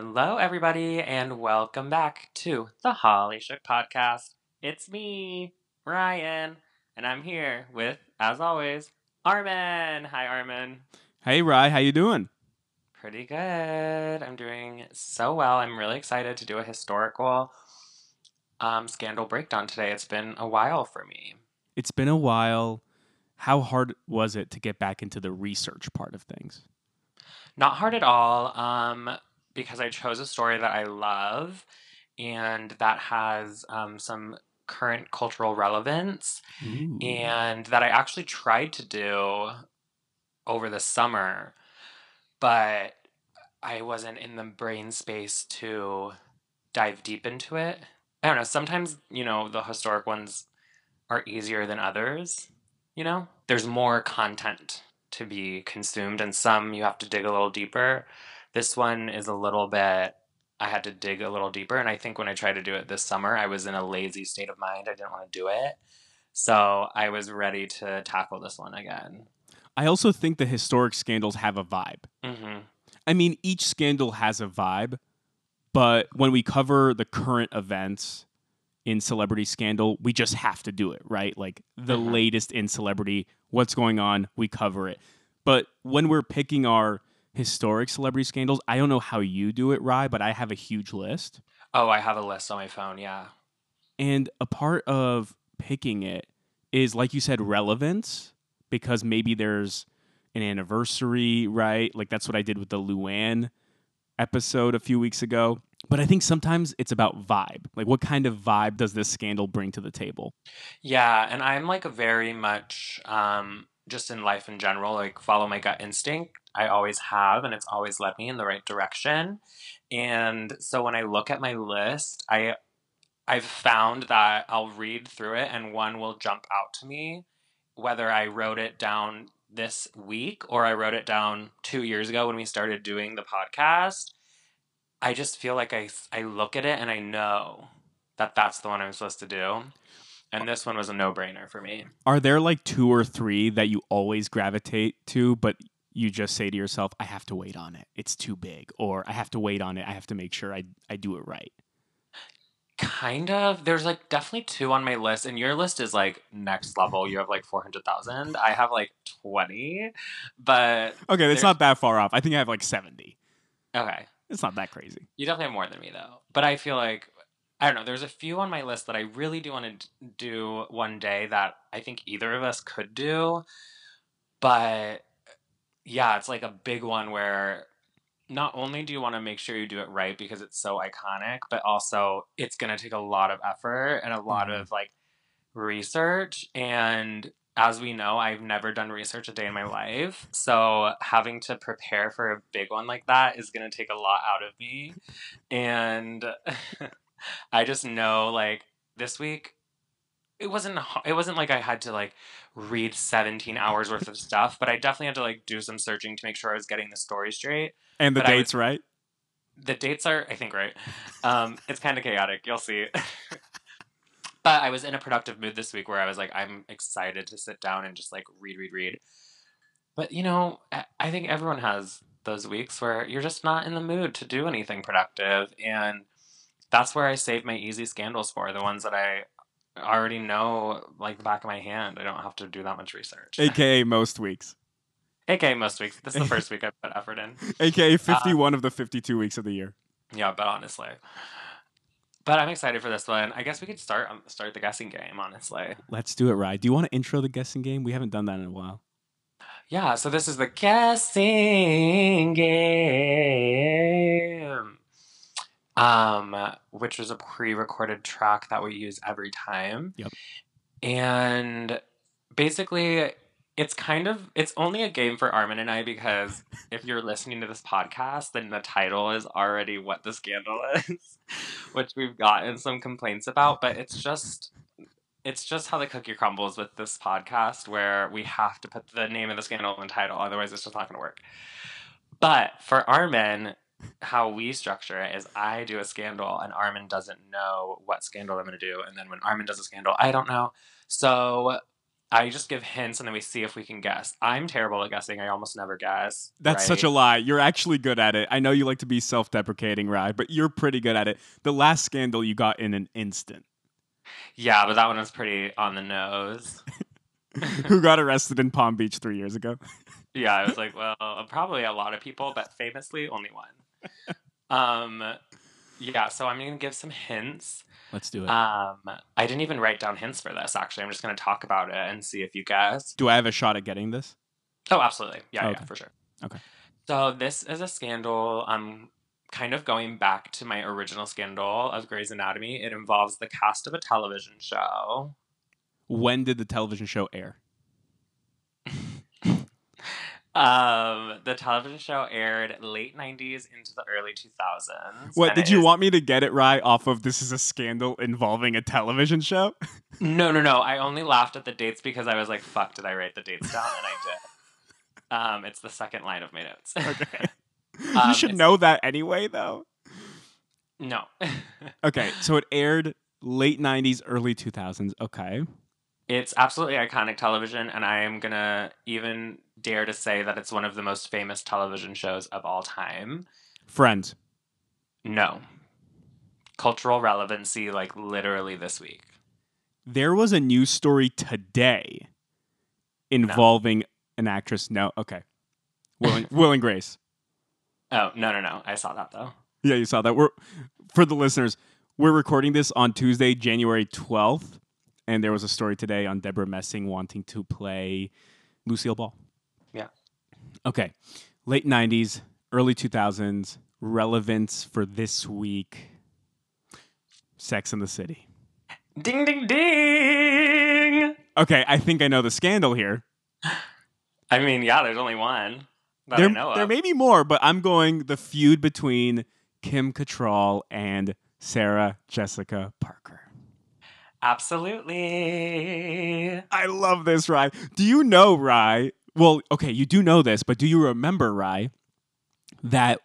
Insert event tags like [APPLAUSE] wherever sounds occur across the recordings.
Hello, everybody, and welcome back to the Holly Shook Podcast. It's me, Ryan, and I'm here with, as always, Armin. Hi, Armin. Hey, Rye, how you doing? Pretty good. I'm doing so well. I'm really excited to do a historical um, scandal breakdown today. It's been a while for me. It's been a while. How hard was it to get back into the research part of things? Not hard at all, um, because I chose a story that I love and that has um, some current cultural relevance Ooh. and that I actually tried to do over the summer, but I wasn't in the brain space to dive deep into it. I don't know. Sometimes, you know, the historic ones are easier than others. You know, there's more content to be consumed, and some you have to dig a little deeper. This one is a little bit, I had to dig a little deeper. And I think when I tried to do it this summer, I was in a lazy state of mind. I didn't want to do it. So I was ready to tackle this one again. I also think the historic scandals have a vibe. hmm I mean, each scandal has a vibe, but when we cover the current events in Celebrity Scandal, we just have to do it, right? Like the Mhm. latest in celebrity, what's going on, we cover it. But when we're picking our historic celebrity scandals, I don't know how you do it, Rye, but I have a huge list. Oh, I have a list on my phone. Yeah. And a part of picking it is, like you said, relevance, because maybe there's an anniversary, right? Like that's what I did with the Luann episode a few weeks ago. But I think sometimes it's about vibe. Like, what kind of vibe does this scandal bring to the table? Yeah. And I'm like a very much um, just in life in general, like follow my gut instinct. I always have, and it's always led me in the right direction. And so when I look at my list, I I've found that I'll read through it and one will jump out to me, whether I wrote it down this week or I wrote it down two years ago when we started doing the podcast. I just feel like I, I look at it and I know that that's the one I'm supposed to do. And this one was a no brainer for me. Are there like two or three that you always gravitate to, but you just say to yourself, I have to wait on it. It's too big. Or I have to wait on it. I have to make sure I, I do it right. Kind of. There's like definitely two on my list, and your list is like next level. You have like 400,000. I have like 20. But Okay, it's not that far off. I think I have like 70. okay. It's not that crazy. You definitely have more than me though. But I feel like I don't know. There's a few on my list that I really do want to do one day that I think either of us could do. But yeah, it's like a big one where not only do you want to make sure you do it right because it's so iconic, but also it's going to take a lot of effort and a lot Mhm. of like research and as we know, I've never done research a day in my [LAUGHS] life. So having to prepare for a big one like that is going to take a lot out of me. And [LAUGHS] I just know like this week it wasn't it wasn't like I had to like read 17 hours worth of stuff, but I definitely had to like do some searching to make sure I was getting the story straight. And the But dates, right? The dates are I think right. Um it's kind of chaotic, you'll see. [LAUGHS] but I was in a productive mood this week where I was like I'm excited to sit down and just like read read read. But you know, I think everyone has those weeks where you're just not in the mood to do anything productive and that's where I save my easy scandals for, the ones that I already know like the back of my hand. I don't have to do that much research. [LAUGHS] AKA most weeks. AKA most weeks. This is the first week I put effort in. [LAUGHS] AKA 51 of the 52 weeks of the year. Yeah, but honestly. But I'm excited for this one. I guess we could start um, start the guessing game, honestly. Let's do it, right? Do you want to intro the guessing game? We haven't done that in a while. Yeah, so this is the guessing game. Um, which was a pre-recorded track that we use every time. Yep. And basically it's kind of it's only a game for Armin and I because [LAUGHS] if you're listening to this podcast, then the title is already what the scandal [LAUGHS] is, which we've gotten some complaints about, but it's just it's just how the cookie crumbles with this podcast where we have to put the name of the scandal in the title, otherwise it's just not gonna work. But for Armin, how we structure it is I do a scandal and Armin doesn't know what scandal I'm gonna do, and then when Armin does a scandal, I don't know. So I just give hints and then we see if we can guess. I'm terrible at guessing. I almost never guess. That's such a lie. You're actually good at it. I know you like to be self deprecating, Rye, but you're pretty good at it. The last scandal you got in an instant. Yeah, but that one was pretty on the nose. [LAUGHS] Who got arrested in Palm Beach three years ago? [LAUGHS] yeah, I was like, well, probably a lot of people, but famously only one. [LAUGHS] Um, yeah, so I'm gonna give some hints. Let's do it. Um, I didn't even write down hints for this. Actually, I'm just gonna talk about it and see if you guess. do I have a shot at getting this? Oh, absolutely. Yeah, Okay. yeah, for sure. Okay. So this is a scandal. Um, kind of going back to my original scandal of Grey's Anatomy. It involves the cast of a television show. When did the television show air? Um, the television show aired late '90s into the early 2000s. What did you is- want me to get it right off of this is a scandal involving a television show? [LAUGHS] No, no, no. I only laughed at the dates because I was like, "Fuck!" Did I write the dates down? And I did. [LAUGHS] Um, it's the second line of my notes. Okay. [LAUGHS] Um, you should it's- know that anyway though. no. Okay, so it aired late 90s, early 2000s. Okay. It's absolutely iconic television, and I am gonna even dare to say that it's one of the most famous television shows of all time. Friends. No. Cultural relevancy, like literally this week. There was a news story today involving an actress. No, okay. Will and, [LAUGHS] Will and Grace. Oh, no, no, no. I saw that though. Yeah, you saw that. We're for the listeners. We're recording this on Tuesday, January 12th, and there was a story today on Debra Messing wanting to play Lucille Ball. Okay. Late 90s, early 2000s, relevance for this week. Sex in the City. Ding, ding, ding! Okay, I think I know the scandal here. I mean, yeah, there's only one that there, I know there of. may be more, but I'm going the feud between Kim Cattrall and Sarah Jessica Parker. Absolutely. I love this, Rye. Do you know, Rye? Well, okay, you do know this, but do you remember, Rye, that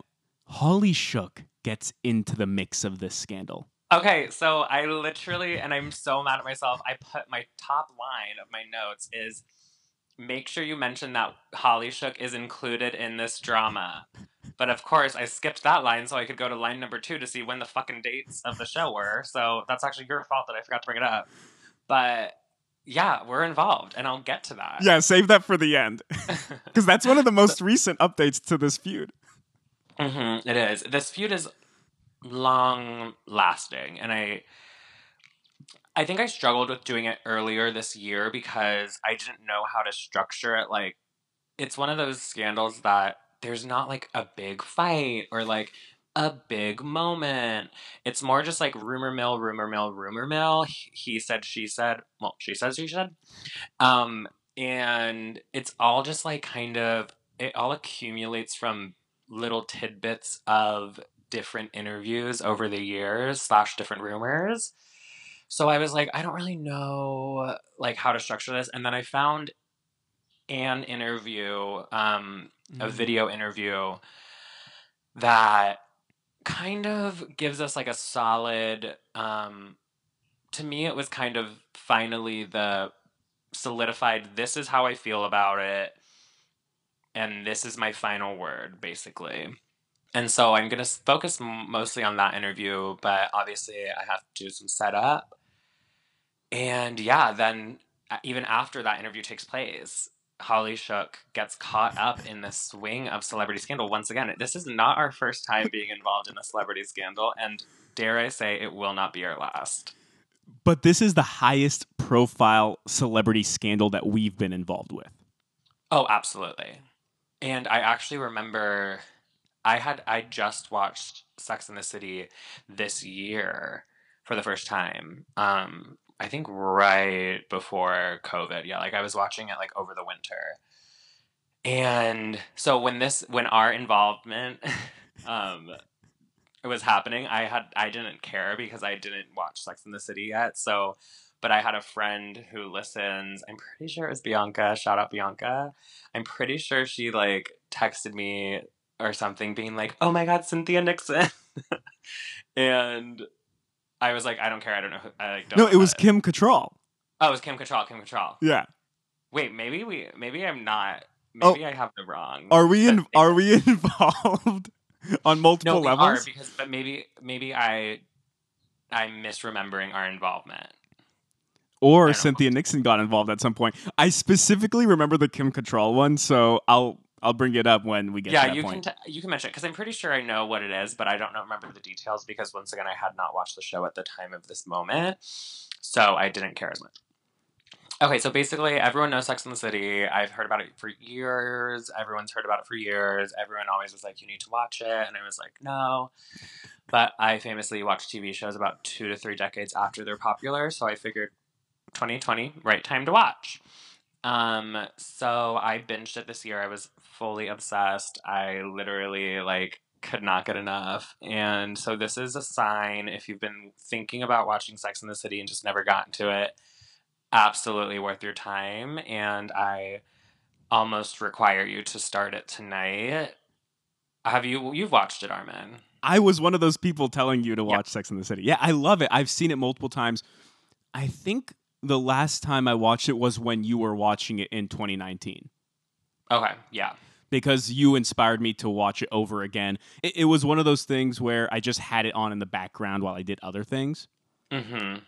Holly Shook gets into the mix of this scandal? Okay, so I literally, and I'm so mad at myself. I put my top line of my notes is make sure you mention that Holly Shook is included in this drama. But of course, I skipped that line so I could go to line number two to see when the fucking dates of the show were. So that's actually your fault that I forgot to bring it up. But yeah, we're involved, and I'll get to that. Yeah, save that for the end. [LAUGHS] Because that's one of the most recent updates to this feud. hmm it is. This feud is long lasting, and I, I think I struggled with doing it earlier this year because I didn't know how to structure it. Like, it's one of those scandals that there's not like a big fight or like a big moment. It's more just like rumor mill, rumor mill, rumor mill. He said, she said. Well, she says, she said. Um, and it's all just like kind of it all accumulates from little tidbits of different interviews over the years slash different rumors so i was like i don't really know like how to structure this and then i found an interview um a video interview that kind of gives us like a solid um to me it was kind of finally the solidified this is how i feel about it and this is my final word basically. And so i'm going to focus mostly on that interview but obviously i have to do some setup. And yeah then uh, even after that interview takes place holly shook gets caught up in the swing of celebrity scandal once again this is not our first time being involved in a celebrity scandal and dare i say it will not be our last But this is the highest profile celebrity scandal that we've been involved with. Oh, absolutely. And I actually remember I had I just watched Sex in the City this year for the first time. Um I think right before COVID. Yeah, like I was watching it like over the winter. And so when this when our involvement [LAUGHS] um it was happening, I had I didn't care because I didn't watch Sex in the City yet. So but I had a friend who listens. I'm pretty sure it was Bianca. Shout out Bianca. I'm pretty sure she like texted me or something being like, "Oh my god, Cynthia Nixon." [LAUGHS] and I was like, "I don't care. I don't know who I like don't No, know it was is." Kim Cattrall. Oh, it was Kim Cattrall, Kim Cattrall. Yeah. Wait, maybe we maybe I'm not. Oh. Maybe I have the wrong. Are we in? Are we [LAUGHS] involved on multiple no, we levels? are because but maybe maybe I I'm misremembering our involvement. Or Cynthia Nixon got involved at some point. I specifically remember the Kim Cattrall one, so I'll I'll bring it up when we get to yeah, you point. can t- you can mention it because I'm pretty sure I know what it is, but I don't know, remember the details because once again I had not watched the show at the time of this moment, so I didn't care as much. Okay, so basically everyone knows Sex in the City. I've heard about it for years. Everyone's heard about it for years. Everyone always was like, "You need to watch it," and I was like, "No." But I famously watch TV shows about two to three decades after they're popular, so I figured 2020, right time to watch. Um, so I binged it this year. I was fully obsessed. I literally like could not get enough. And so this is a sign if you've been thinking about watching Sex in the City and just never gotten to it, absolutely worth your time. And I almost require you to start it tonight. Have you you've watched it, Armin? I was one of those people telling you to watch Sex in the City. Yeah, I love it. I've seen it multiple times. I think the last time I watched it was when you were watching it in 2019 Okay, yeah. because you inspired me to watch it over again. It, it was one of those things where I just had it on in the background while I did other things. Mm-hmm.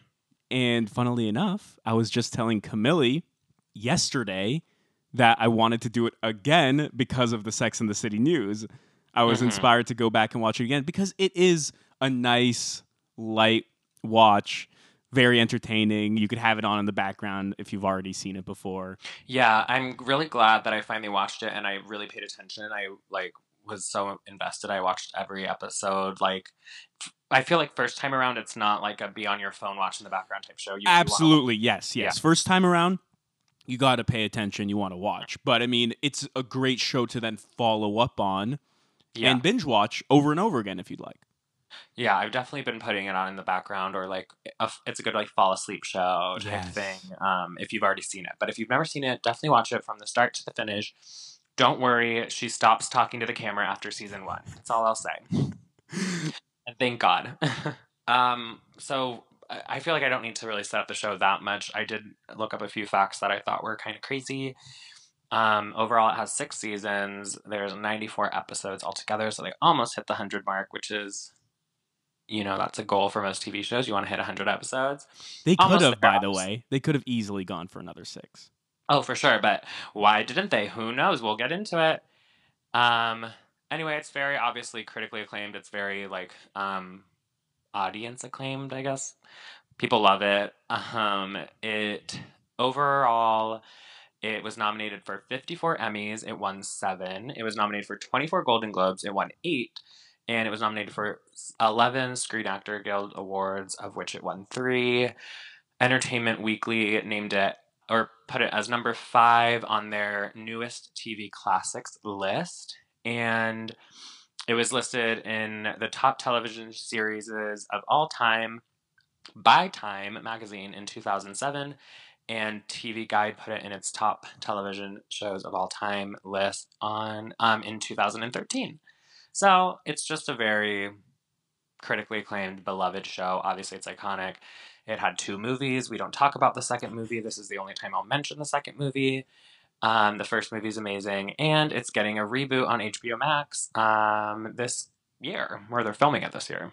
And funnily enough, I was just telling Camille yesterday that I wanted to do it again because of the Sex and the City news. I was Mhm. inspired to go back and watch it again because it is a nice, light watch, very entertaining. You could have it on in the background if you've already seen it before. Yeah, I'm really glad that I finally watched it and I really paid attention. I like was so invested. I watched every episode. Like, I feel like first time around, it's not like a be on your phone watching the background type show. You, you wanna- Absolutely, yes, yes. Yeah. First time around, you got to pay attention. You want to watch, but I mean, it's a great show to then follow up on yeah, and binge watch over and over again if you'd like. Yeah. I've definitely been putting it on in the background, or like a, it's a good like fall asleep show type Yes. thing. Um, if you've already seen it, but if you've never seen it, definitely watch it from the start to the finish. Don't worry, she stops talking to the camera after season one. That's all I'll say. [LAUGHS] And thank God. [LAUGHS] um, so I feel like I don't need to really set up the show that much. I did look up a few facts that I thought were kind of crazy. Um, overall, it has six seasons. There's 94 episodes altogether, so they almost hit the 100 mark, which is, you know, that's a goal for most TV shows. You want to hit 100 episodes. They could Almost have, by the way. They could have easily gone for another six. Oh, for sure. But why didn't they? Who knows? We'll get into it. Um, anyway, it's very obviously critically acclaimed. It's very like um, audience acclaimed, I guess. People love it. Um, it overall, it was nominated for 54 Emmys. It won seven. It was nominated for 24 Golden Globes. It won eight. And it was nominated for 11 Screen Actor Guild Awards, of which it won three. Entertainment Weekly named it or put it as number five on their newest TV classics list. And it was listed in the top television series of all time by Time magazine in 2007. And TV Guide put it in its top television shows of all time list on um, in 2013. So it's just a very critically acclaimed, beloved show. Obviously, it's iconic. It had two movies. We don't talk about the second movie. This is the only time I'll mention the second movie. Um, the first movie is amazing, and it's getting a reboot on HBO Max um, this year, where they're filming it this year.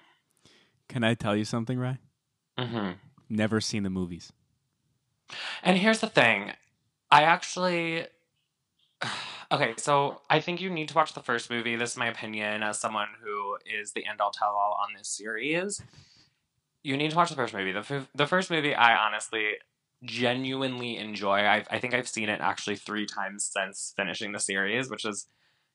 Can I tell you something, Ray? hmm Never seen the movies. And here's the thing I actually. [SIGHS] Okay, so I think you need to watch the first movie. This is my opinion as someone who is the end all tell all on this series. You need to watch the first movie. The, f- the first movie, I honestly genuinely enjoy. I, I think I've seen it actually three times since finishing the series, which is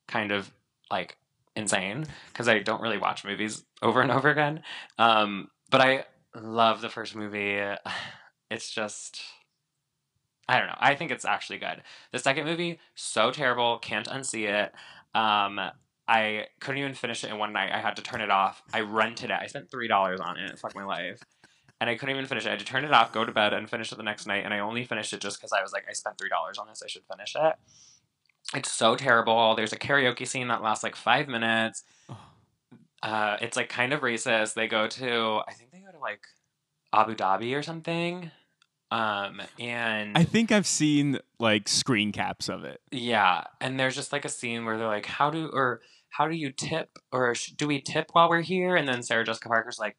kind of like insane because I don't really watch movies over and over again. Um, but I love the first movie. [SIGHS] It's just. I don't know. I think it's actually good. The second movie, so terrible, can't unsee it. Um, I couldn't even finish it in one night. I had to turn it off. I rented it. I spent three dollars on it. Fuck my life. And I couldn't even finish it. I had to turn it off, go to bed, and finish it the next night. And I only finished it just because I was like, I spent three dollars on this. I should finish it. It's so terrible. There's a karaoke scene that lasts like five minutes. Uh, it's like kind of racist. They go to, I think they go to like Abu Dhabi or something Um, and I think I've seen like screen caps of it. yeah, and there's just like a scene where they're like, "How do or how do you tip or sh- do we tip while we're here?" And then Sarah Jessica Parker's like,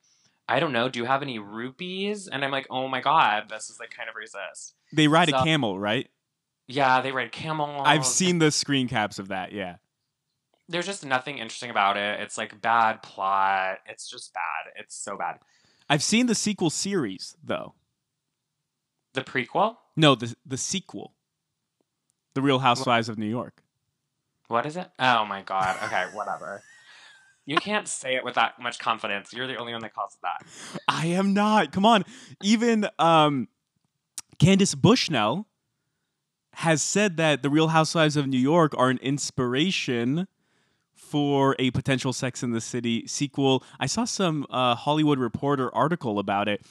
"I don't know. Do you have any rupees?" And I'm like, "Oh my god, this is like kind of racist." They ride So- a camel, right? Yeah, they ride camels. I've seen the screen caps of that. Yeah. There's just nothing interesting about it. It's like bad plot. It's just bad. It's so bad. I've seen the sequel series though. The prequel. No, the the sequel. The Real Housewives of New York. What is it? Oh my god. Okay, whatever. You can't say it with that much confidence. You're the only one that calls it that. I am not. Come on. Even um Candace Bushnell has said that the Real Housewives of New York are an inspiration for a potential Sex in the City sequel. I saw some uh, Hollywood Reporter article about it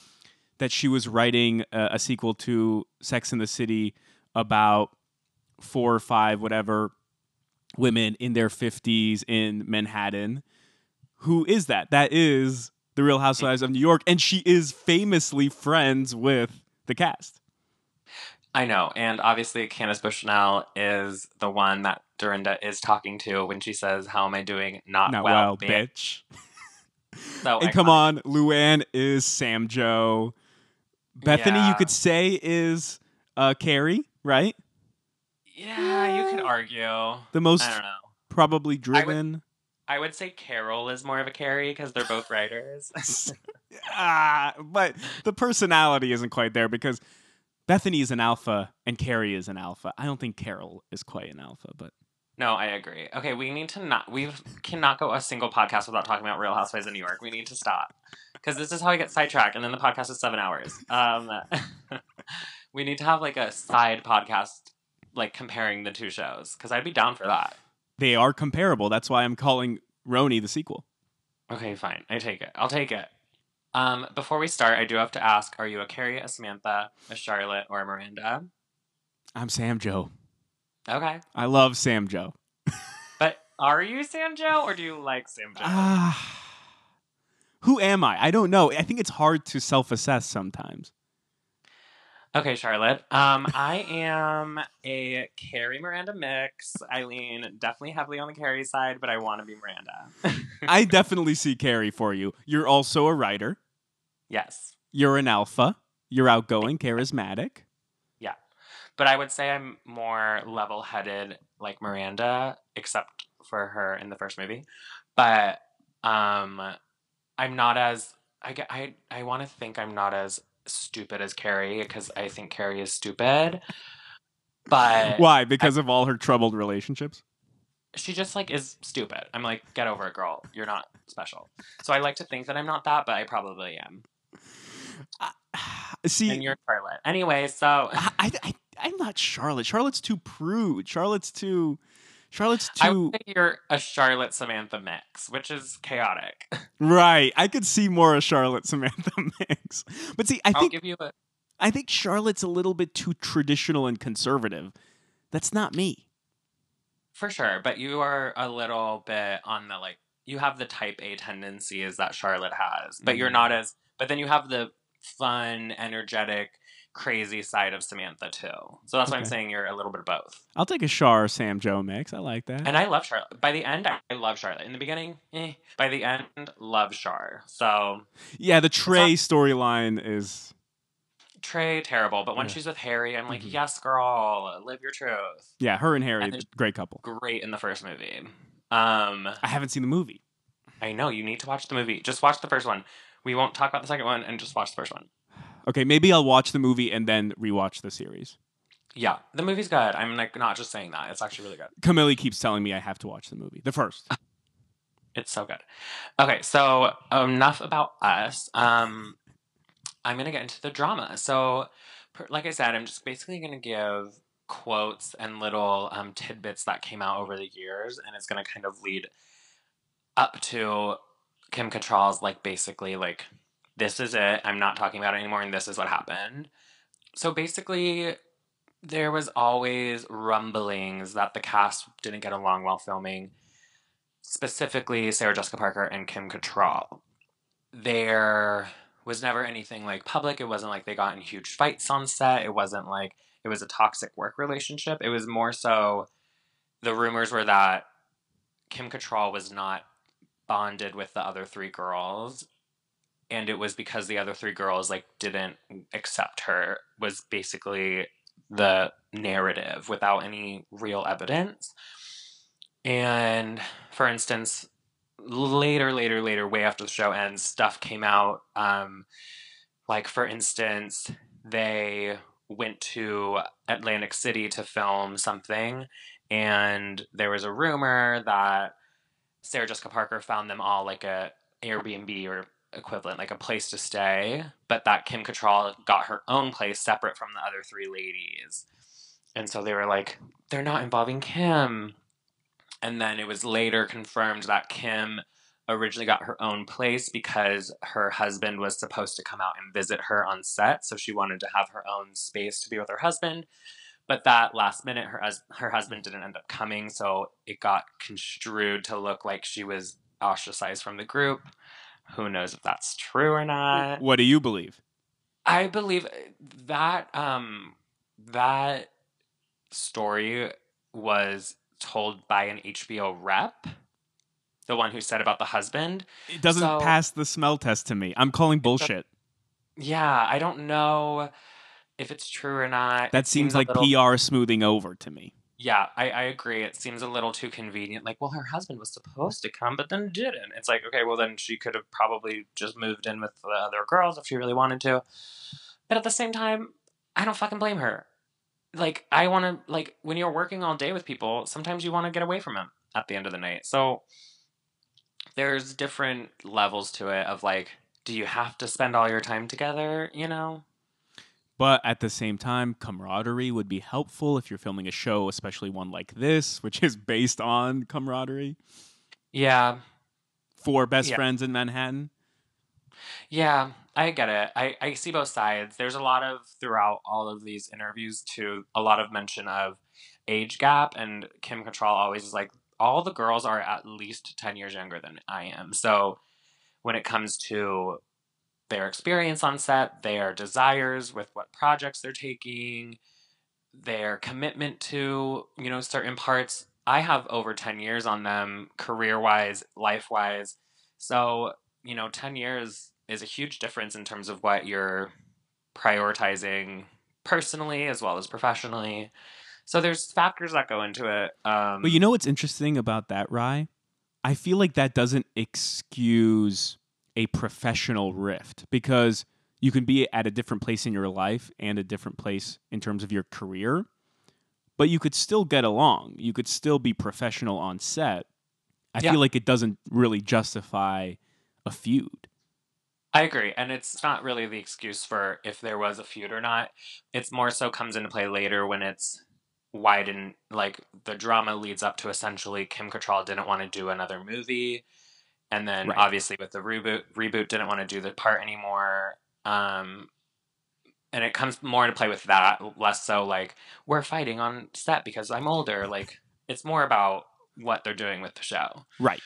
that she was writing a, a sequel to Sex in the City about four or five, whatever, women in their 50s in Manhattan. Who is that? That is the Real Housewives of New York, and she is famously friends with the cast. I know, and obviously Candace Bushnell is the one that Dorinda is talking to when she says, "How am I doing? Not, Not well, well, bitch. [LAUGHS] So and come on, Luann is Sam Joe. Bethenny, you could say is uh, Carrie, right? Yeah, you could argue. The most I probably driven. I would say Carole is more of a Carrie because they're both writers. [LAUGHS] ah, but the personality isn't quite there because Bethenny is an alpha and Carrie is an alpha. I don't think Carole is quite an alpha, but no, I agree. Okay, we need to not. We cannot go a single podcast without talking about Real Housewives of New York. We need to stop because this is how I get sidetracked, and then the podcast is seven hours. Um, [LAUGHS] we need to have like a side podcast, like comparing the two shows, because I'd be down for that. they are comparable. That's why I'm calling RHONY the sequel. Okay, fine. I take it. I'll take it. Um, before we start, I do have to ask: Are you a Carrie, a Samantha, a Charlotte, or a Miranda? I'm Sam Joe. Okay, I love Sam Joe. but are you Sam Joe, or do you like Sam Joe? Ah. who am I? I don't know. I think it's hard to self assess sometimes. Okay, Charlotte. Um, I am a Carrie Miranda mix. I lean definitely heavily on the Carrie side, but I want to be Miranda. [LAUGHS] I definitely see Carrie for you. You're also a writer. yes, You're an alpha. You're outgoing, charismatic. But I would say I'm more level-headed, like Miranda, except for her in the first movie. But um, I'm not as I get. I I want to think I'm not as stupid as Carrie because I think Carrie is stupid. But Why? Because of all her troubled relationships? she just like is stupid. I'm like, get over it, girl. You're not special. So I like to think that I'm not that, but I probably am. [SIGHS] See, And you're Charlotte. Anyway, so I, I, I, I'm not Charlotte. Charlotte's too prude. Charlotte's too. Charlotte's I too. you're a Charlotte Samantha mix, which is chaotic. [LAUGHS] Right. I could see more a Charlotte Samantha [LAUGHS] mix. But see, I I'll think give you a I think Charlotte's a little bit too traditional and conservative. That's not me. for sure, but you are a little bit on the like you have the type A tendencies that Charlotte has, but you're Mhm. not as but then you have the fun, energetic, crazy side of Samantha too. So that's why I'm saying you're a little bit of both. I'll take a Char Sam Joe mix. I like that. And I love Charlotte. By the end, I love Charlotte. In the beginning, eh. By the end, love Char. So yeah, the Trey storyline is Trey, terrible. But when Yeah. she's with Harry, I'm like, Mhm. yes, girl, live your truth. yeah, her and Harry, And great couple. Great in the first movie. Um, I haven't seen the movie. I know you need to watch the movie. Just watch the first one. We won't talk about the second one, and just watch the first one. Okay, maybe I'll watch the movie and then rewatch the series. Yeah, the movie's good. I'm like not just saying that. It's actually really good. Camille keeps telling me I have to watch the movie. The first. [LAUGHS] It's so good. Okay, so enough about us. Um, I'm gonna get into the drama. So, per, like I said, I'm just basically gonna give quotes and little um, tidbits that came out over the years, and it's gonna kind of lead up to Kim Cattrall's like basically like this is it. I'm not talking about it anymore, and this is what happened. So basically, there was always rumblings that the cast didn't get along while filming specifically Sarah Jessica Parker and Kim Cattrall. There was never anything like public. It wasn't like they got in huge fights on set. It wasn't like it was a toxic work relationship. It was more so the rumors were that Kim Cattrall was not bonded with the other three girls and it was because the other three girls like didn't accept her was basically the narrative without any real evidence. And for instance later later later way after the show ends stuff came out um like for instance they went to atlantic city to film something and there was a rumor that sarah jessica parker found them all like a airbnb or equivalent, like a place to stay, but that Kim Cattrall got her own place separate from the other three ladies. And so they were like, they're not involving Kim. And then it was later confirmed that Kim originally got her own place because her husband was supposed to come out and visit her on set. So she wanted to have her own space to be with her husband. But that last minute, her, her husband didn't end up coming. So it got construed to look like she was ostracized from the group. Who knows if that's true or not? What do you believe? I believe that um that story was told by an HBO rep. The one who said about the husband. It doesn't so, pass the smell test to me. I'm calling bullshit. yeah, I don't know if it's true or not. That seems, seems like little... PR smoothing over to me. Yeah, I, I agree. It seems a little too convenient. Like, well, her husband was supposed to come, but then didn't. It's like, okay, well, then she could have probably just moved in with the other girls if she really wanted to. But at the same time, I don't fucking blame her. Like, I want to, like, when you're working all day with people, sometimes you want to get away from them at the end of the night. So there's different levels to it of like, do you have to spend all your time together, you know? But at the same time, camaraderie would be helpful if you're filming a show, especially one like this, [LAUGHS] which is based on camaraderie. Yeah. Four best yeah. friends in Manhattan. Yeah, I get it. I, I see both sides. There's a lot of, throughout all of these interviews, too, a lot of mention of age gap. And Kim Cattrall always is like, all the girls are at least 10 years younger than I am. So when it comes to their experience on set, their desires with what projects they're taking, their commitment to, you know, certain parts. I have over 10 years on them, career wise, life wise. So, you know, 10 years is a huge difference in terms of what you're prioritizing personally as well as professionally. So there's factors that go into it. Um, but you know what's interesting about that, Rye? I feel like that doesn't excuse a professional rift because you can be at a different place in your life and a different place in terms of your career, but you could still get along. You could still be professional on set. I yeah. feel like it doesn't really justify a feud. I agree. And it's not really the excuse for if there was a feud or not. It's more so comes into play later when it's widened, like the drama leads up to essentially Kim Cattrall didn't want to do another movie and then right. obviously with the reboot reboot didn't want to do the part anymore um and it comes more into play with that less so like we're fighting on set because i'm older like it's more about what they're doing with the show. Right.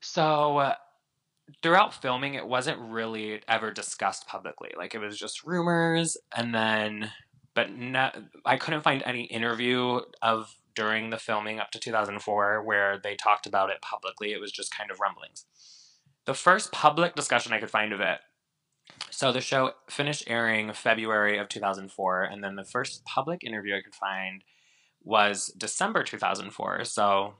So uh, throughout filming it wasn't really ever discussed publicly. Like it was just rumors and then but no, i couldn't find any interview of during the filming up to 2004 where they talked about it publicly. It was just kind of rumblings. The first public discussion I could find of it. So the show finished airing February of 2004, and then the first public interview I could find was December 2004. So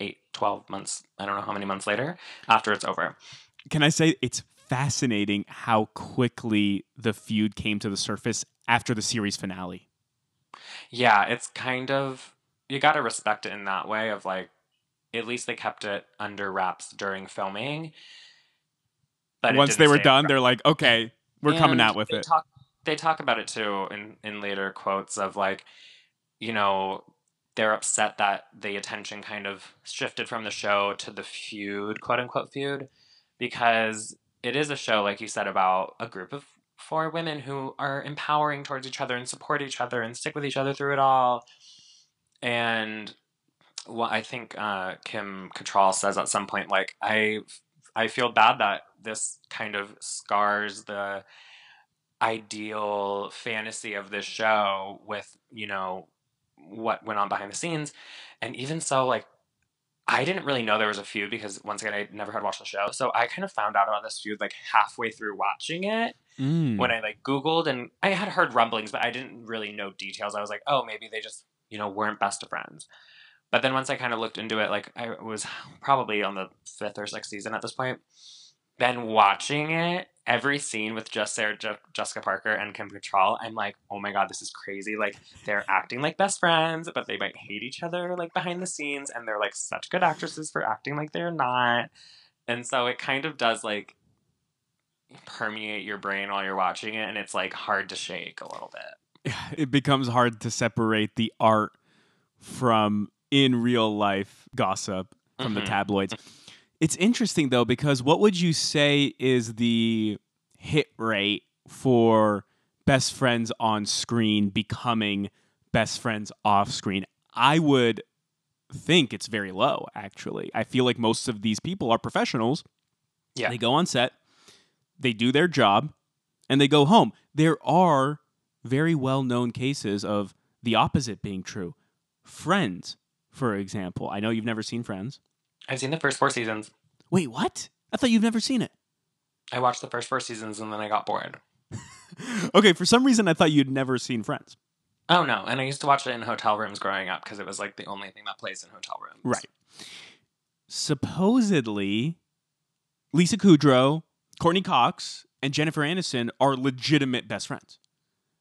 eight, 12 months, I don't know how many months later, after it's over. Can I say it's fascinating how quickly the feud came to the surface after the series finale? Yeah, it's kind of you got to respect it in that way of like at least they kept it under wraps during filming. But once they were done, they're like, okay, we're and coming out with they it. Talk, they talk about it too in, in later quotes of like, you know, they're upset that the attention kind of shifted from the show to the feud, quote unquote feud, because it is a show, like you said, about a group of four women who are empowering towards each other and support each other and stick with each other through it all and well, I think uh, Kim Cattrall says at some point, like I, I feel bad that this kind of scars the ideal fantasy of this show with, you know, what went on behind the scenes. And even so, like, I didn't really know there was a feud because once again, I never had watched the show. So I kind of found out about this feud like halfway through watching it Mm. when I like Googled and I had heard rumblings, but I didn't really know details. I was like, oh, maybe they just, you know, weren't best of friends. But then once I kind of looked into it, like I was probably on the fifth or sixth season at this point. Then watching it, every scene with just Sarah Je- Jessica Parker and Kim Cattrall, I'm like, oh my god, this is crazy. Like they're acting like best friends, but they might hate each other like behind the scenes, and they're like such good actresses for acting like they're not. And so it kind of does like permeate your brain while you're watching it, and it's like hard to shake a little bit. [LAUGHS] it becomes hard to separate the art from in real life gossip from the Mhm. tabloids. It's interesting though because what would you say is the hit rate for best friends on screen becoming best friends off screen? I would think it's very low actually. I feel like most of these people are professionals. Yeah. They go on set, they do their job, and they go home. There are very well known cases of the opposite being true. Friends, for example. I know you've never seen Friends. I've seen the first four seasons. Wait, what? I thought you've never seen it. I watched the first four seasons and then I got bored. [LAUGHS] okay, for some reason I thought you'd never seen Friends. Oh no! And I used to watch it in hotel rooms growing up because it was like the only thing that plays in hotel rooms. Right. Supposedly, Lisa Kudrow, Courteney Cox, and Jennifer Aniston are legitimate best friends.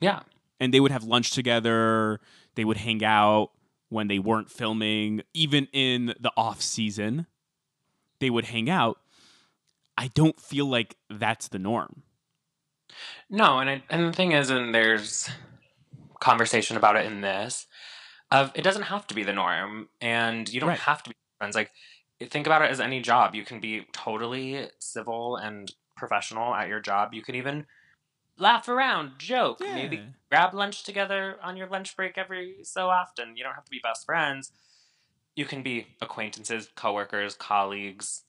Yeah. and they would have lunch together. They would hang out when they weren't filming, even in the off season. They would hang out. I don't feel like that's the norm. No, and it, and the thing is, and there's conversation about it in this. Of it doesn't have to be the norm, and you don't Right. have to be friends. Like think about it as any job. You can be totally civil and professional at your job. You can even laugh around, joke, maybe grab lunch together on your lunch break every so often. You don't have to be best friends. You can be acquaintances, coworkers, colleagues,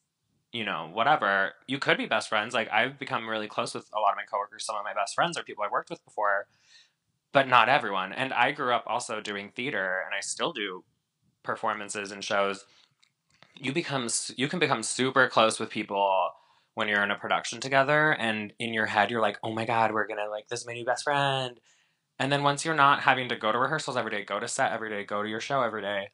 you know, whatever. You could be best friends. Like I've become really close with a lot of my coworkers. Some of my best friends are people I've worked with before, but not everyone. And I grew up also doing theater, and I still do performances and shows. You become you can become super close with people when you're in a production together and in your head you're like oh my god we're gonna like this is my new best friend. And then once you're not having to go to rehearsals every day go to set every day go to your show every day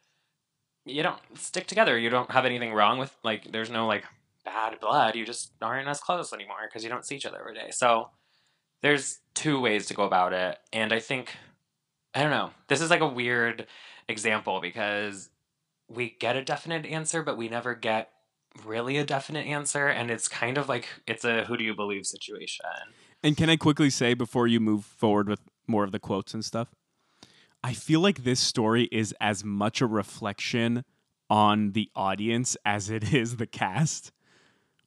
you don't stick together. You don't have anything wrong with like there's no like bad blood. You just aren't as close anymore because you don't see each other every day. So there's two ways to go about it and i think i don't know this is like a weird example because we get a definite answer but we never get really a definite answer and it's kind of like it's a who do you believe situation And can I quickly say before you move forward with more of the quotes and stuff? I feel like this story is as much a reflection on the audience as it [LAUGHS] is the cast,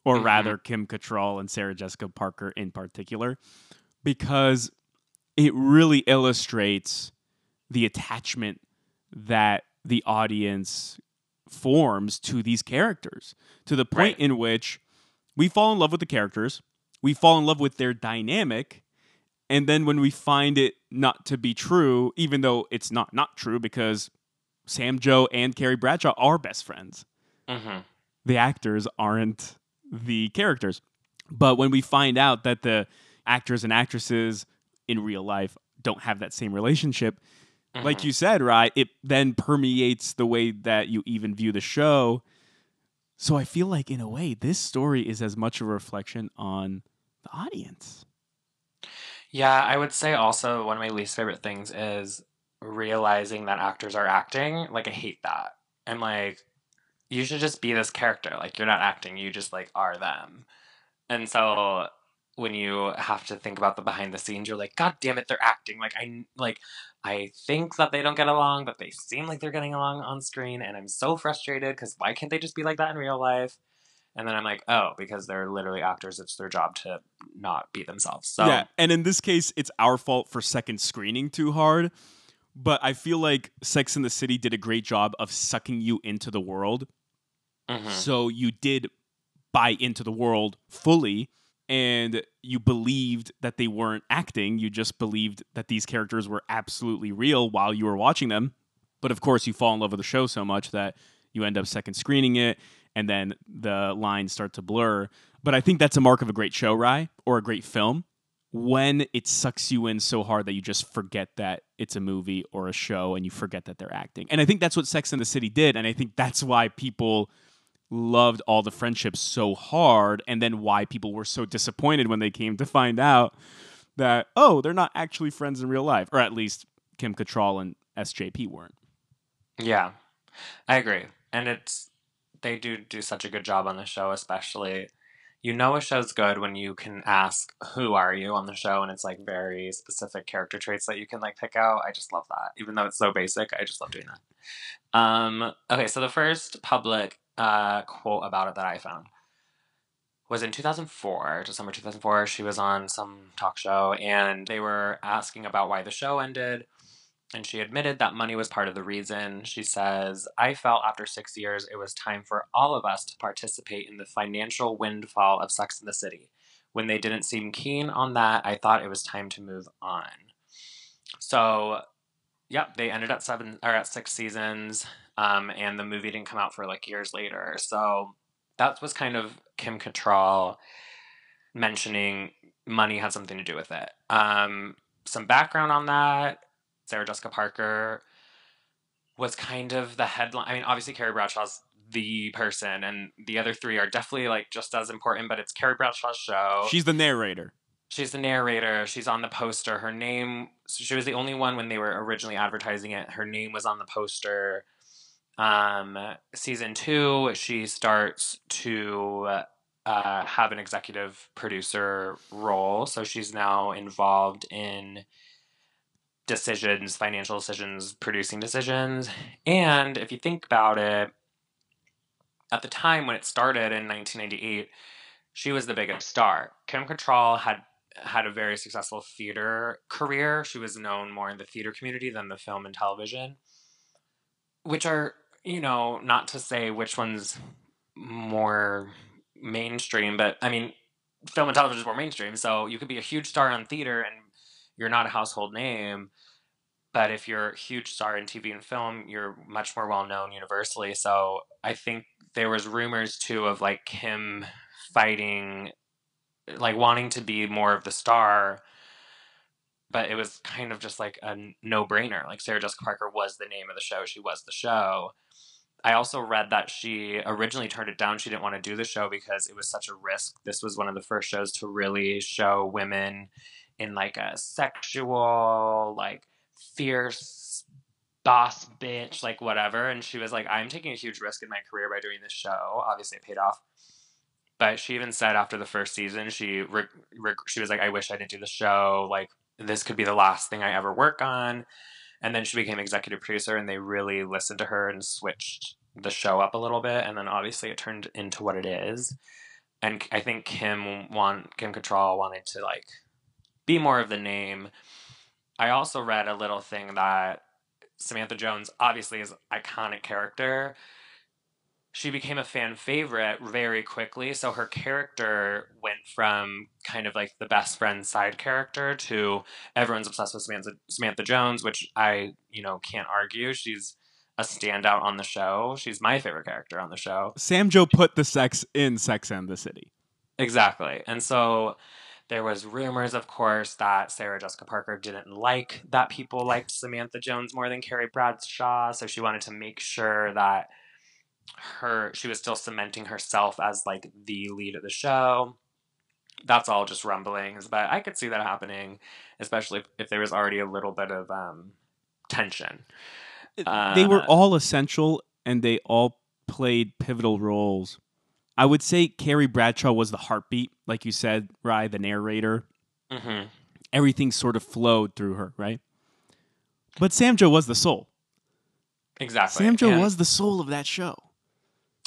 or Mhm. rather Kim Cattrall and Sarah Jessica Parker in particular, because it really illustrates the attachment that the audience forms to these characters to the point Right. in which we fall in love with the characters, we fall in love with their dynamic, and then when we find it not to be true, even though it's not not true because Sam Joe and Carrie Bradshaw are best friends, mm-hmm. the actors aren't the characters. But when we find out that the actors and actresses in real life don't have that same relationship, like mm-hmm. you said, right, it then permeates the way that you even view the show. So I feel like, in a way, this story is as much of a reflection on the audience. yeah i would say also one of my least favorite things is realizing that actors are acting. Like i hate that. I'm like you should just be this character. Like you're not acting you just like are them. And so when you have to think about the behind the scenes you're like god damn it they're acting. Like i like i think that they don't get along but they seem like they're getting along on screen and i'm so frustrated because why can't they just be like that in real life and then i'm like oh because they're literally actors it's their job to not be themselves so Yeah, and in this case, it's our fault for second screening too hard. But I feel like Sex in the City did a great job of sucking you into the world. mhm. So you did buy into the world fully and you believed that they weren't acting. You just believed that these characters were absolutely real while you were watching them. But of course, you fall in love with the show so much that you end up second screening it and then the lines start to blur. But I think that's a mark of a great show, Rye, or a great film when it sucks you in so hard that you just forget that it's a movie or a show and you forget that they're acting. And I think that's what Sex and the City did. And I think that's why people loved all the friendships so hard and then why people were so disappointed when they came to find out that, oh, they're not actually friends in real life. Or at least Kim Cattrall and SJP weren't. Yeah, I agree. And it's, they do do such a good job on the show, especially you know a show's good when you can ask who are you on the show and it's like very specific character traits that you can like pick out i just love that even though it's so basic i just love doing that um okay so the first public uh quote about it that i found was in 2004 december 2004 she was on some talk show and they were asking about why the show ended and she admitted that money was part of the reason. She says, I felt after six years it was time for all of us to participate in the financial windfall of Sex in the City. When they didn't seem keen on that, I thought it was time to move on. So, yep, they ended at seven or at six seasons, um, and the movie didn't come out for like years later. So that was kind of Kim Cattrall mentioning money had something to do with it. Um, some background on that Sarah Jessica Parker was kind of the headline. I mean, obviously Carrie Bradshaw's the person, and the other three are definitely like just as important. But it's Carrie Bradshaw's show. She's the narrator. She's the narrator. She's on the poster. Her name. She was the only one when they were originally advertising it. Her name was on the poster. Um, season two, she starts to uh, have an executive producer role. So she's now involved in decisions, financial decisions, producing decisions. And if you think about it, at the time when it started in 1998, she was the biggest star. Kim Cattrall had had a very successful theater career. She was known more in the theater community than the film and television, which are, you know, not to say which one's more mainstream, but I mean, film and television is more mainstream. So you could be a huge star on theater and you're not a household name. But if you're a huge star in TV and film, you're much more well known universally. So I think there was rumors too of like him fighting, like wanting to be more of the star. But it was kind of just like a no brainer. Like Sarah Jessica Parker was the name of the show. She was the show. I also read that she originally turned it down. She didn't want to do the show because it was such a risk. This was one of the first shows to really show women in like a sexual, like fierce boss bitch, like whatever. And she was like, I'm taking a huge risk in my career by doing this show. Obviously, it paid off. But she even said after the first season, she re- re- she was like, I wish I didn't do the show. Like this could be the last thing I ever work on. And then she became executive producer, and they really listened to her and switched the show up a little bit. And then obviously it turned into what it is. And I think Kim want Kim Cattrall wanted to like be more of the name I also read a little thing that Samantha Jones obviously is iconic character. She became a fan favorite very quickly, so her character went from kind of like the best friend side character to everyone's obsessed with Samantha Samantha Jones, which I, you know, can't argue. She's a standout on the show. She's my favorite character on the show. Sam Joe put the sex in Sex and the City. Exactly. And so there was rumors, of course, that Sarah Jessica Parker didn't like that people liked Samantha Jones more than Carrie Bradshaw, so she wanted to make sure that her she was still cementing herself as like the lead of the show. That's all just rumblings, but I could see that happening, especially if there was already a little bit of um, tension. Uh, they were all essential, and they all played pivotal roles I would say Carrie Bradshaw was the heartbeat, like you said, Rye, the narrator. Mm-hmm. Everything sort of flowed through her, right? But Sam Joe was the soul. Exactly. Sam Joe and, was the soul of that show.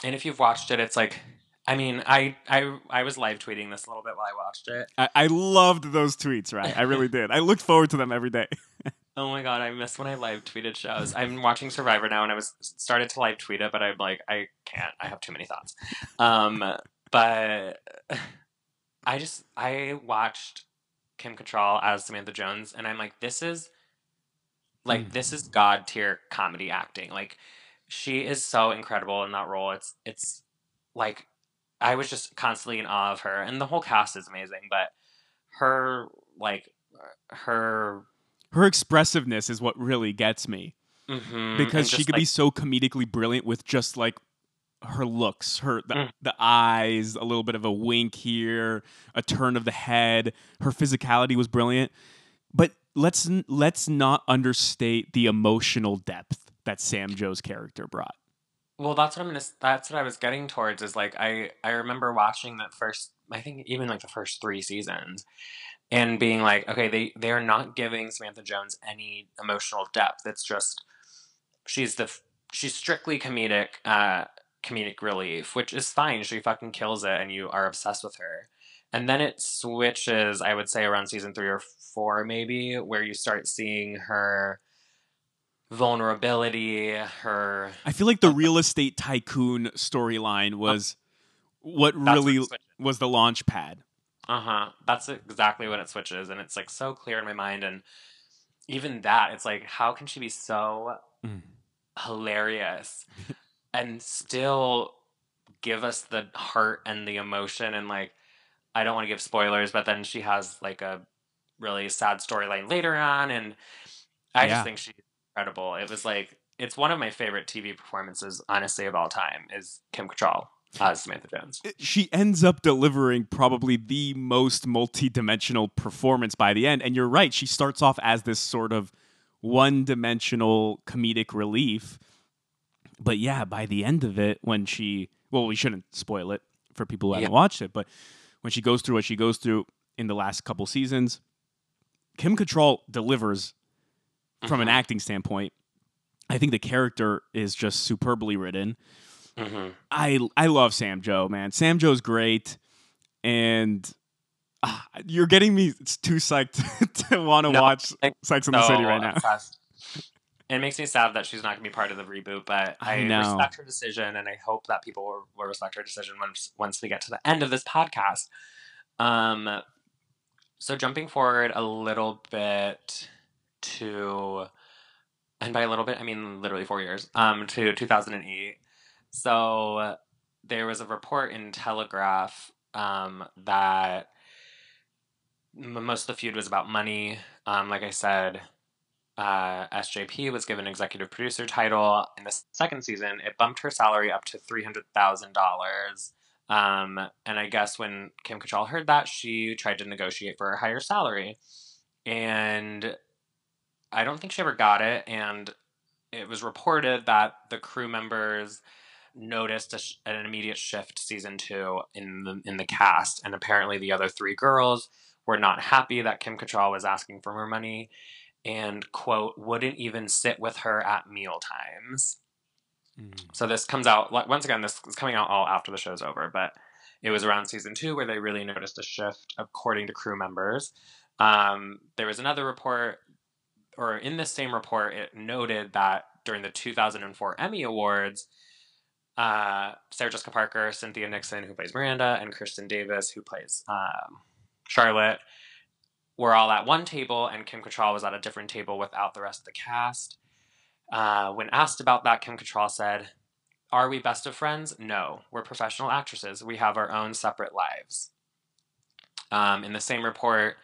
And if you've watched it, it's like, I mean, I I I was live tweeting this a little bit while I watched it. I, I loved those tweets, right? I really did. I looked forward to them every day. [LAUGHS] Oh my god, I miss when I live tweeted shows. I'm watching Survivor now, and I was started to live tweet it, but I'm like, I can't. I have too many thoughts. Um, but [LAUGHS] I just I watched Kim Cattrall as Samantha Jones, and I'm like, this is like Mm. this is god tier comedy acting. Like she is so incredible in that role. It's it's like I was just constantly in awe of her, and the whole cast is amazing. But her like her Her expressiveness is what really gets me mhm, because she could be so comedically brilliant with just like her looks, her the, Mm. the eyes, a little bit of a wink here, a turn of the head. Her physicality was brilliant, but let's let's not understate the emotional depth that Sam Joe's character brought. Well, that's what I'm gonna. That's what I was getting towards. Is like I I remember watching that first. I think even like the first three seasons, and being like, okay, they they are not giving Samantha Jones any emotional depth. It's just she's the she's strictly comedic, uh, comedic relief, which is fine. She fucking kills it, and you are obsessed with her. And then it switches, I would say, around season three or four, maybe, where you start seeing her vulnerability, her I feel like the [LAUGHS] real estate tycoon storyline was what really what was the launch pad. Uh huh. That's exactly when it switches, and it's like so clear in my mind. And even that, it's like, how can she be so Mm. hilarious [LAUGHS] and still give us the heart and the emotion? And like, I don't want to give spoilers, but then she has like a really sad storyline later on, and I Yeah. just think she's incredible. It was like, it's one of my favorite TV performances, honestly, of all time. Is Kim Cattrall as Samantha Jones? she ends up delivering probably the most multi-dimensional performance by the end and you're right she starts off as this sort of one-dimensional comedic relief but yeah by the end of it when she well we shouldn't spoil it for people who haven't Yeah. watched it but when she goes through what she goes through in the last couple seasons kim Cattrall delivers from an Mhm. acting standpoint i think the character is just superbly written Mhm. I I love Sam Joe, man. Sam Joe's great, and ah, you're getting me too psyched [LAUGHS] to want to No, watch Sex in the City right now. obsessed. It makes me sad that she's not going to be part of the reboot, but I I, respect her decision, and I hope that people will, will respect her decision once once we get to the end of this podcast. Um, so jumping forward a little bit to, and by a little bit I mean literally four years, um, to 2008. So there was a report in Telegraph um, that most of the feud was about money. Um, like I said, uh, SJP was given executive producer title in the second season. It bumped her salary up to three hundred thousand dollars. Um, and I guess when Kim Cattrall heard that, she tried to negotiate for a higher salary, and I don't think she ever got it. And it was reported that the crew members noticed a sh- an immediate shift season two in the in the cast, and apparently the other three girls were not happy that Kim Cattrall was asking for more money, and quote wouldn't even sit with her at meal times. So this comes out like, once again. This is coming out all after the show's over, but it was around season two where they really noticed a shift, according to crew members. Um, there was another report, or in this same report, it noted that during the 2004 Emmy Awards, uh, Sarah Jessica Parker, Cynthia Nixon, who plays Miranda, and Kristin Davis, who plays um, Charlotte, were all at one table, and Kim Cattrall was at a different table without the rest of the cast. Uh, when asked about that, Kim Cattrall said, "Are we best of friends? No, we're professional actresses. We have our own separate lives." Um, in the same report,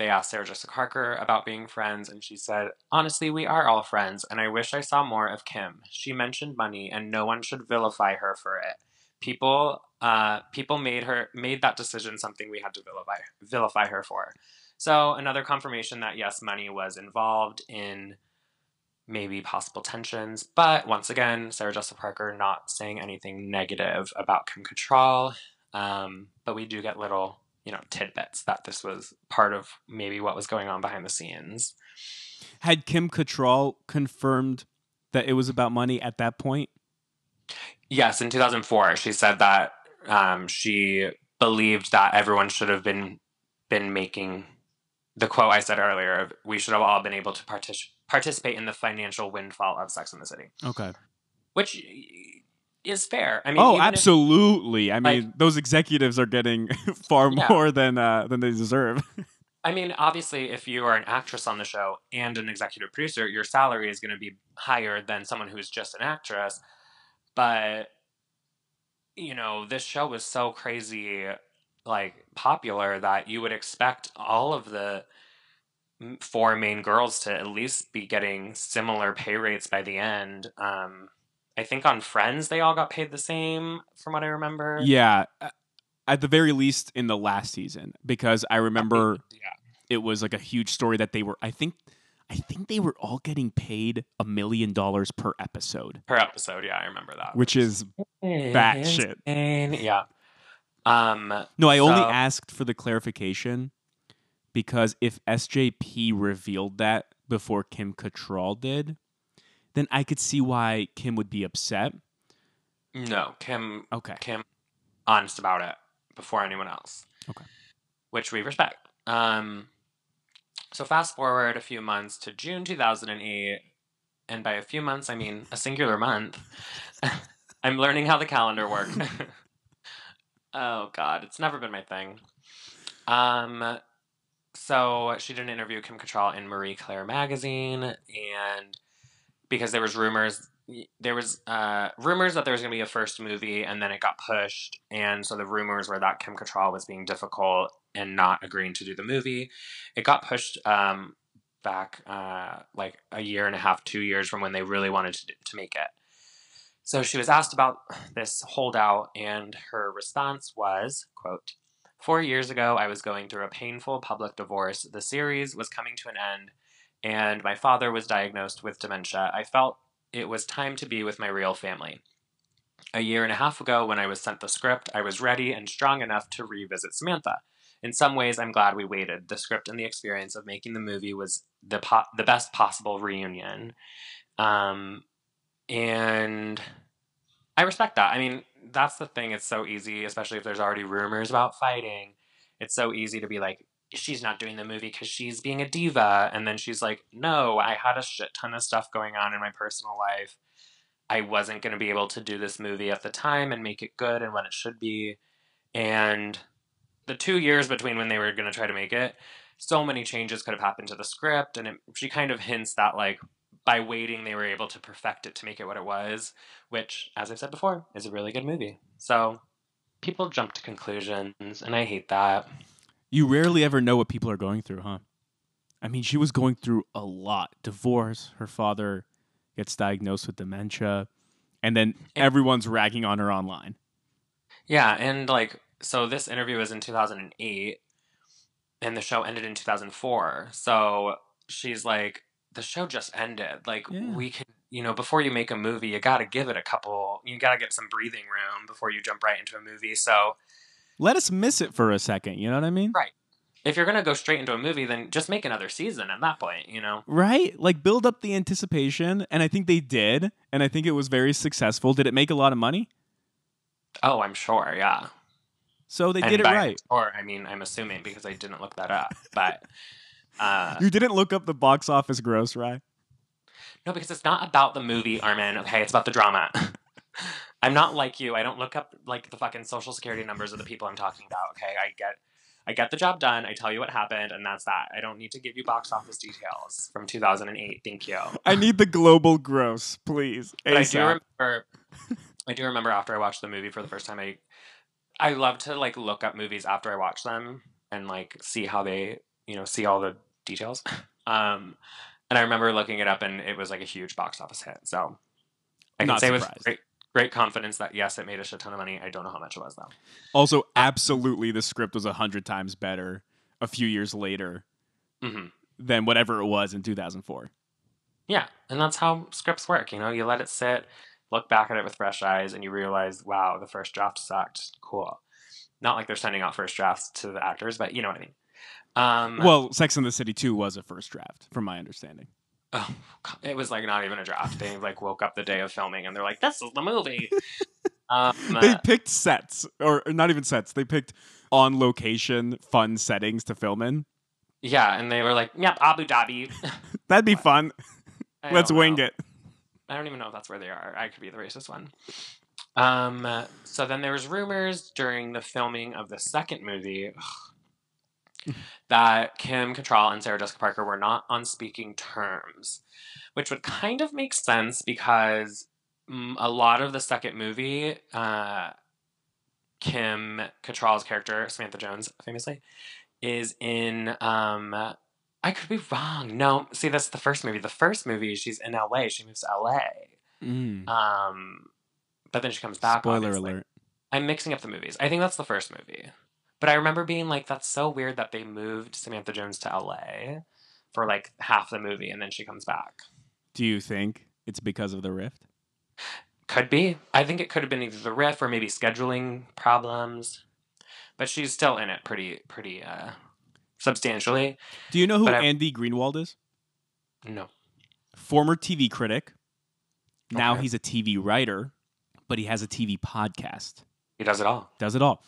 they asked Sarah Jessica Parker about being friends, and she said, Honestly, we are all friends, and I wish I saw more of Kim. She mentioned money, and no one should vilify her for it. People, uh, people made her made that decision something we had to vilify vilify her for. So another confirmation that yes, money was involved in maybe possible tensions, but once again, Sarah Jessica Parker not saying anything negative about Kim Cattrall. Um, but we do get little you know tidbits that this was part of maybe what was going on behind the scenes. Had Kim Cattrall confirmed that it was about money at that point? Yes, in 2004, she said that um, she believed that everyone should have been been making the quote I said earlier of we should have all been able to partic- participate in the financial windfall of Sex in the City, Okay. which is fair. I mean, oh, even if- absolutely. I mean, like- those executives are getting [LAUGHS] far Yeah. more than uh, than they deserve. [LAUGHS] I mean, obviously, if you are an actress on the show and an executive producer, your salary is going to be higher than someone who's just an actress. But, you know, this show was so crazy, like, popular that you would expect all of the four main girls to at least be getting similar pay rates by the end. Um, I think on Friends, they all got paid the same, from what I remember. yeah, at the very least in the last season, because I remember Yeah. it was like a huge story that they were. I think, I think they were all getting paid a million dollars per episode, Per episode, yeah, I remember that. which is Batshit. Yeah. Um, no. I only asked for the clarification because if SJP revealed that before Kim Cattrall did, then I could see why Kim would be upset. no, Kim Okay. Kim honest about it before anyone else. Okay. Which we respect. Um so fast forward a few months to June 2008 and by a few months I mean a singular month. [LAUGHS] I'm learning how the calendar works. [LAUGHS] oh god, it's never been my thing. Um so she did an interview Kim Cattrall in Marie Claire magazine and because there was rumors there was uh, rumors that there was going to be a first movie, and then it got pushed, and so the rumors were that Kim Cattrall was being difficult and not agreeing to do the movie. It got pushed um, back uh, like a year and a half, two years from when they really wanted to, to make it. So she was asked about this holdout, and her response was, "quote Four years ago, I was going through a painful public divorce. The series was coming to an end." And my father was diagnosed with dementia. I felt it was time to be with my real family. A year and a half ago, when I was sent the script, I was ready and strong enough to revisit Samantha. In some ways, I'm glad we waited. The script and the experience of making the movie was the po- the best possible reunion, um, and I respect that. I mean, that's the thing. It's so easy, especially if there's already rumors about fighting. It's so easy to be like, she's not doing the movie because she's being a diva. And then she's like, no, I had a shit ton of stuff going on in my personal life. I wasn't going to be able to do this movie at the time and make it good and when it should be. And the two years between when they were going to try to make it, so many changes could have happened to the script. And it, she kind of hints that, like, by waiting, they were able to perfect it to make it what it was, which, as I've said before, is a really good movie. So people jump to conclusions, and I hate that. You rarely ever know what people are going through, huh? I mean, she was going through a lot. Divorce, her father gets diagnosed with dementia, and then everyone's ragging on her online. Yeah, and like so this interview was in 2008 and the show ended in 2004. So she's like the show just ended. Like Yeah. we could, you know, before you make a movie, you got to give it a couple you got to get some breathing room before you jump right into a movie. So Let us miss it for a second. You know what I mean? Right. if you're going to go straight into a movie, then just make another season at that point, you know. Right? Like build up the anticipation, and I think they did, and I think it was very successful. Did it make a lot of money? Oh, I'm sure, yeah. So they And did it right. Or I mean, I'm assuming because I didn't look that up, but [LAUGHS] uh, You didn't look up the box office gross, right? No, because it's not about the movie, Armin. Okay, it's about the drama. [LAUGHS] I'm not like you. I don't look up like the fucking social security numbers of the people I'm talking about. Okay, I get, I get the job done. I tell you what happened, and that's that. I don't need to give you box office details from 2008. Thank you. I need the global gross, please. But I do remember. I do remember after I watched the movie for the first time. I, I love to like look up movies after I watch them and like see how they, you know, see all the details. [LAUGHS] Um, and I remember looking it up, and it was like a huge box office hit. So I can Not say surprised. with great, confidence that yes, it made a shit ton of money. I don't know how much it was though. Also, absolutely, the script was a hundred times better a few years later hmm than whatever it was in 2004. Yeah, and that's how scripts work. You know, you let it sit, look back at it with fresh eyes, and you realize, wow, the first draft sucked. Cool. Not like they're sending out first drafts to the actors, but you know what I mean. Um, Well, Sex and the City 2 was a first draft, from my understanding. Oh, God, it was like not even a draft. They like woke up the day of filming and they're like, "This is the movie." [LAUGHS] um, They picked sets, or or not even sets. They picked on location, fun settings to film in. yeah, and they were like, "Yep, Abu Dhabi." [LAUGHS] That'd be fun. [LAUGHS] I Let's wing know. it. I don't even know if that's where they are. I could be the racist one. Um, so then there was rumors during the filming of the second movie that Kim Cattrall and Sarah Jessica Parker were not on speaking terms, which would kind of make sense because mm, a lot of the second movie, uh, Kim Cattrall's character Samantha Jones, famously, is in. Um, I could be wrong. No, see, that's the first movie. The first movie, she's in L.A. She moves to L.A. Mm. Um, but then she comes back. Spoiler obviously. alert. I'm mixing up the movies. I think that's the first movie. But I remember being like, that's so weird that they moved Samantha Jones to LA for like half the movie and then she comes back. Do you think it's because of the rift? Could be. I think it could have been either the rift or maybe scheduling problems. But she's still in it pretty pretty uh substantially. Do you know who I- Andy Greenwald is? No. Former TV critic. Now Okay. he's a TV writer, but he has a TV podcast. He does it all. does it all.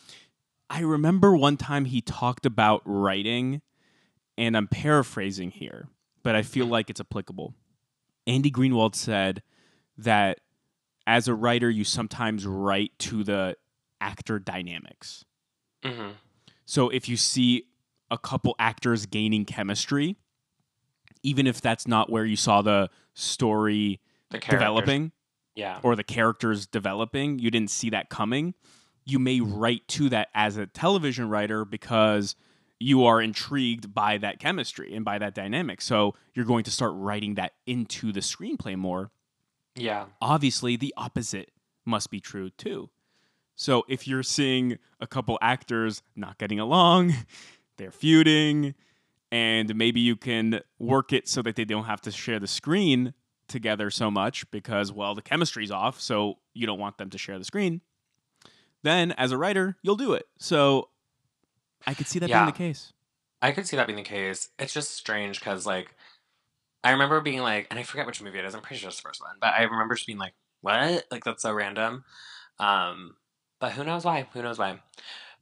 I remember one time he talked about writing, and I'm paraphrasing here, but I feel like it's applicable. Andy Greenwald said that as a writer, you sometimes write to the actor dynamics. hmm So if you see a couple actors gaining chemistry, even if that's not where you saw the story The developing, Yeah. or the characters developing, you didn't see that coming, you may write to that as a television writer because you are intrigued by that chemistry and by that dynamic. So you're going to start writing that into the screenplay more. Yeah. Obviously, the opposite must be true too. So if you're seeing a couple actors not getting along, [LAUGHS] they're feuding, and maybe you can work it so that they don't have to share the screen together so much because, well, the chemistry's off, so you don't want them to share the screen. Then, as a writer, you'll do it. So I could see that Yeah. being the case. I could see that being the case. It's just strange because, like, I remember being like, and I forget which movie it is. I'm pretty sure it's the first one, but I remember just being like, "What? Like that's so random." Um, but who knows why? Who knows why?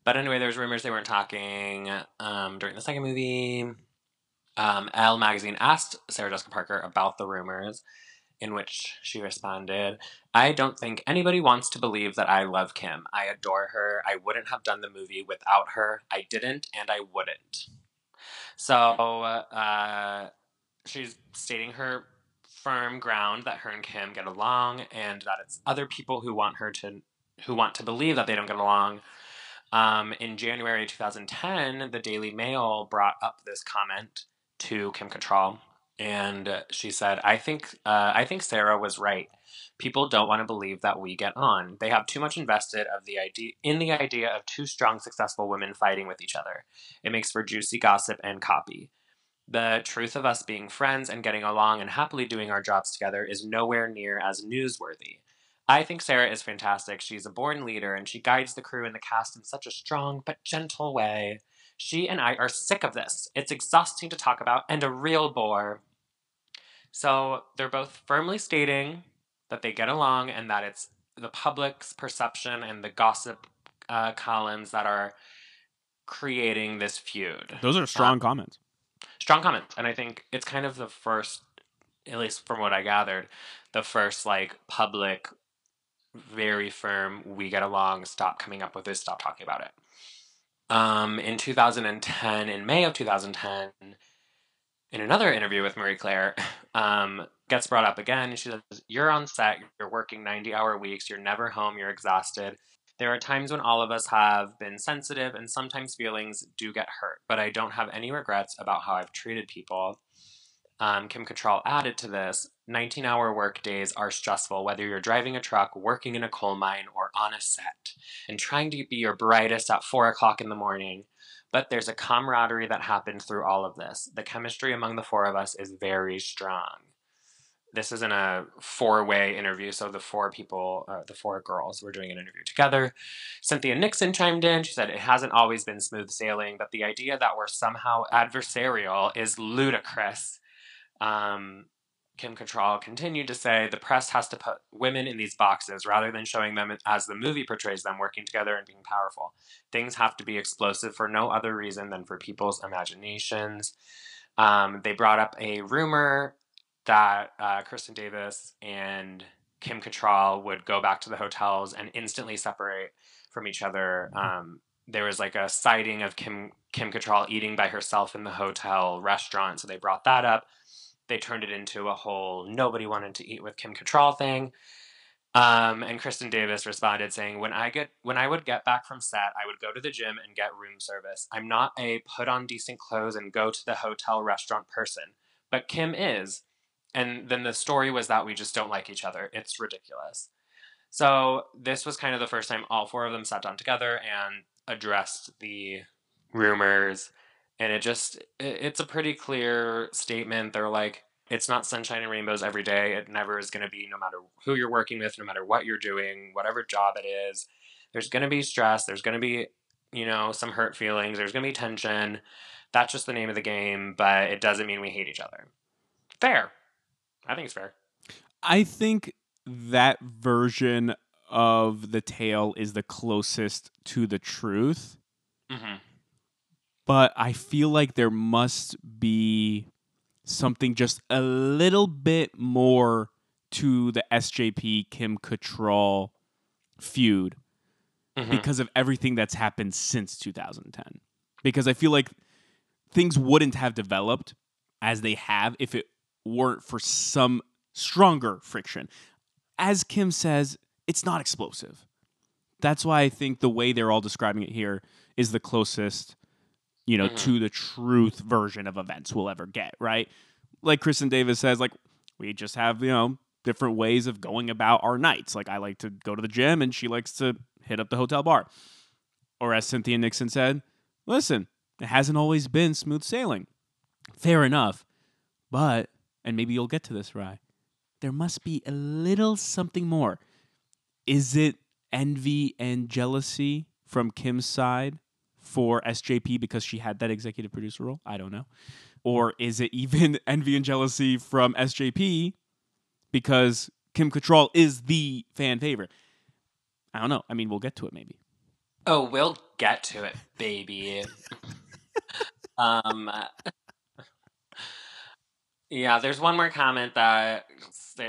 But anyway, there was rumors they weren't talking um, during the second movie. Um, Elle magazine asked Sarah Jessica Parker about the rumors, in which she responded, "I don't think anybody wants to believe that I love Kim. I adore her. I wouldn't have done the movie without her. I didn't, and I wouldn't." So uh, she's stating her firm ground that her and Kim get along, and that it's other people who want her to who want to believe that they don't get along. Um, in January 2010, the Daily Mail brought up this comment to Kim Cattrall, and uh, she said, "I think uh, I think Sarah was right. People don't want to believe that we get on. They have too much invested of the idea in the idea of two strong, successful women fighting with each other. It makes for juicy gossip and copy." The truth of us being friends and getting along and happily doing our jobs together is nowhere near as newsworthy. I think Sarah is fantastic. She's a born leader and she guides the crew and the cast in such a strong but gentle way. She and I are sick of this. It's exhausting to talk about and a real bore. So they're both firmly stating that they get along and that it's the public's perception and the gossip uh, columns that are creating this feud Those are strong comments. strong comments. and i think it's kind of the first at least from what i gathered the first like public very firm we get along stop coming up with this stop talking about it um, in 2010 in may of 2010 in another interview with marie claire [LAUGHS] um, gets brought up again she says you're on set you're working 90 hour weeks you're never home you're exhausted there are times when all of us have been sensitive and sometimes feelings do get hurt, but I don't have any regrets about how I've treated people. Um, Kim Cattrall added to this 19 hour work days are stressful, whether you're driving a truck, working in a coal mine, or on a set, and trying to be your brightest at 4 o'clock in the morning. But there's a camaraderie that happened through all of this. The chemistry among the four of us is very strong this isn't a four way interview, so the four people, uh, the four girls, were doing an interview together. Cynthia Nixon chimed in. She said, It hasn't always been smooth sailing, but the idea that we're somehow adversarial is ludicrous. Um, Kim Cattrall continued to say, The press has to put women in these boxes rather than showing them as the movie portrays them working together and being powerful. Things have to be explosive for no other reason than for people's imaginations. Um, they brought up a rumor that uh, Kristin Davis and Kim Cattrall would go back to the hotels and instantly separate from each other. Um, there was like a sighting of Kim Kim Cattrall eating by herself in the hotel restaurant, so they brought that up. They turned it into a whole nobody wanted to eat with Kim Cattrall thing. Um, and Kristin Davis responded saying, "When I get when I would get back from set, I would go to the gym and get room service. I'm not a put on decent clothes and go to the hotel restaurant person, but Kim is." And then the story was that we just don't like each other. It's ridiculous. So this was kind of the first time all four of them sat down together and addressed the rumors, and it just it, it's a pretty clear statement. They're like, it's not sunshine and rainbows every day. It never is going to be, no matter who you're working with, no matter what you're doing, whatever job it is. There's going to be stress. There's going to be, you know, some hurt feelings. There's going to be tension. That's just the name of the game, but it doesn't mean we hate each other. Fair. I think it's fair. I think that version of the tale is the closest to the truth. Mm-hmm. But I feel like there must be something just a little bit more to the SJP Kim Cattrall feud mm-hmm. because of everything that's happened since 2010. Because I feel like things wouldn't have developed as they have if it weren't for some stronger friction. As Kim says, it's not explosive. That's why I think the way they're all describing it here is the closest you know, mm-hmm. to the truth version of events we'll ever get, right? Like Kristin Davis says, like, we just have, you know, different ways of going about our nights. Like, I like to go to the gym and she likes to hit up the hotel bar. Or as Cynthia Nixon said, listen, it hasn't always been smooth sailing. Fair enough. But, and maybe you'll get to this, Rye, there must be a little something more. Is it envy and jealousy from Kim's side for SJP because she had that executive producer role? I don't know. Or is it even [LAUGHS] envy and jealousy from SJP because Kim Cattrall is the fan favorite? I don't know. I mean, we'll get to it maybe. Oh, we'll get to it, baby. [LAUGHS] um, [LAUGHS] yeah, there's one more comment that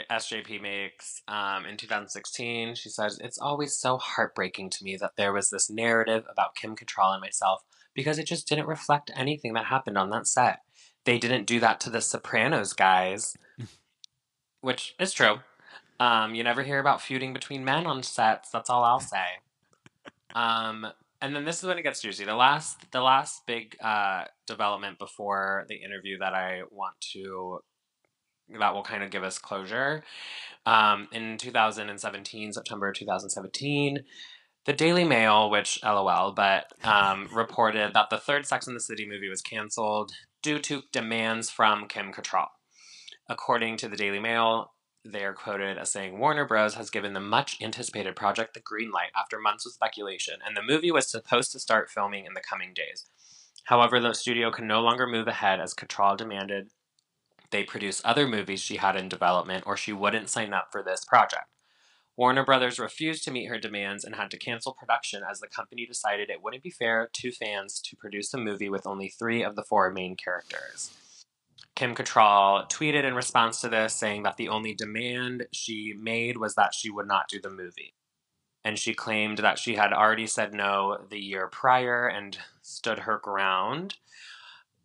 SJP makes um, in 2016. She says, It's always so heartbreaking to me that there was this narrative about Kim Cattrall and myself because it just didn't reflect anything that happened on that set. They didn't do that to the Sopranos guys, [LAUGHS] which is true. Um, you never hear about feuding between men on sets. That's all I'll say. [LAUGHS] Um, and then this is when it gets juicy. The last, the last big uh, development before the interview that I want to that will kind of give us closure. Um, in 2017, September 2017, the Daily Mail, which LOL, but um, [LAUGHS] reported that the third Sex and the City movie was canceled due to demands from Kim Cattrall. According to the Daily Mail, they are quoted as saying Warner Bros. has given the much anticipated project the green light after months of speculation, and the movie was supposed to start filming in the coming days. However, the studio can no longer move ahead as Cattrall demanded they produce other movies she had in development, or she wouldn't sign up for this project. Warner Brothers refused to meet her demands and had to cancel production as the company decided it wouldn't be fair to fans to produce a movie with only three of the four main characters. Kim Cattrall tweeted in response to this, saying that the only demand she made was that she would not do the movie. And she claimed that she had already said no the year prior and stood her ground.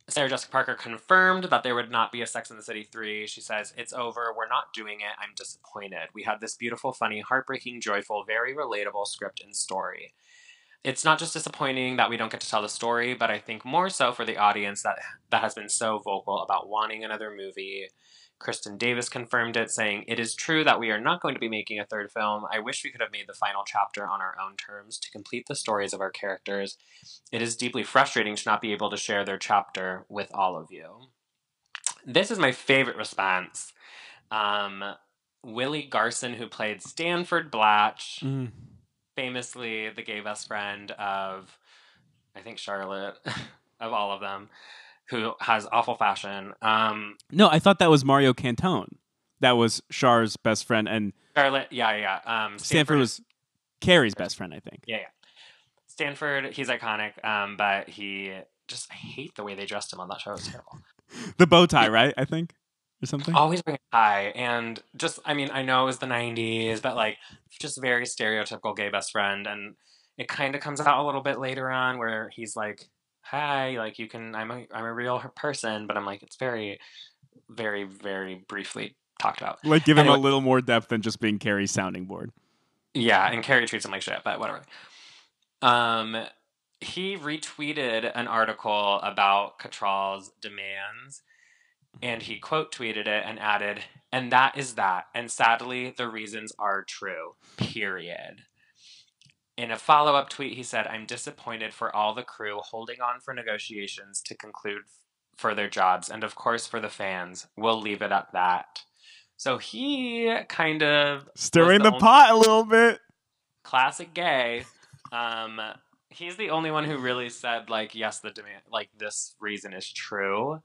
Sarah Jessica Parker confirmed that there would not be a Sex in the City 3. She says, It's over. We're not doing it. I'm disappointed. We had this beautiful, funny, heartbreaking, joyful, very relatable script and story. It's not just disappointing that we don't get to tell the story, but I think more so for the audience that, that has been so vocal about wanting another movie Kristin Davis confirmed it, saying, It is true that we are not going to be making a third film. I wish we could have made the final chapter on our own terms to complete the stories of our characters. It is deeply frustrating to not be able to share their chapter with all of you. This is my favorite response. Um, Willie Garson, who played Stanford Blatch, mm. famously the gay best friend of, I think, Charlotte, [LAUGHS] of all of them who has awful fashion. Um, no, I thought that was Mario Cantone. That was Char's best friend, and Charlotte. Yeah, yeah. Um, Stanford, Stanford was Carrie's best friend, I think. Yeah, yeah. Stanford, he's iconic, um, but he just I hate the way they dressed him on that show. It was terrible. [LAUGHS] the bow tie, right? I think. or something? Always bring it high. And just, I mean, I know it was the 90s, but like, just very stereotypical gay best friend. And it kind of comes out a little bit later on where he's like, hi, like, you can, I'm a, I'm a real person. But I'm like, it's very, very, very briefly talked about. Like give him a little more depth than just being Carrie's sounding board. Yeah, and Carrie treats him like shit, but whatever. Um, he retweeted an article about Cattrall's demands, and he quote tweeted it and added, "And that is that. And sadly, the reasons are true. Period." In a follow up tweet, he said, I'm disappointed for all the crew holding on for negotiations to conclude for their jobs, and of course for the fans. We'll leave it at that. So he kind of Stirring the the pot a little bit. classic gay. Um, he's the only one who really said like, yes, the demand, like this reason is true.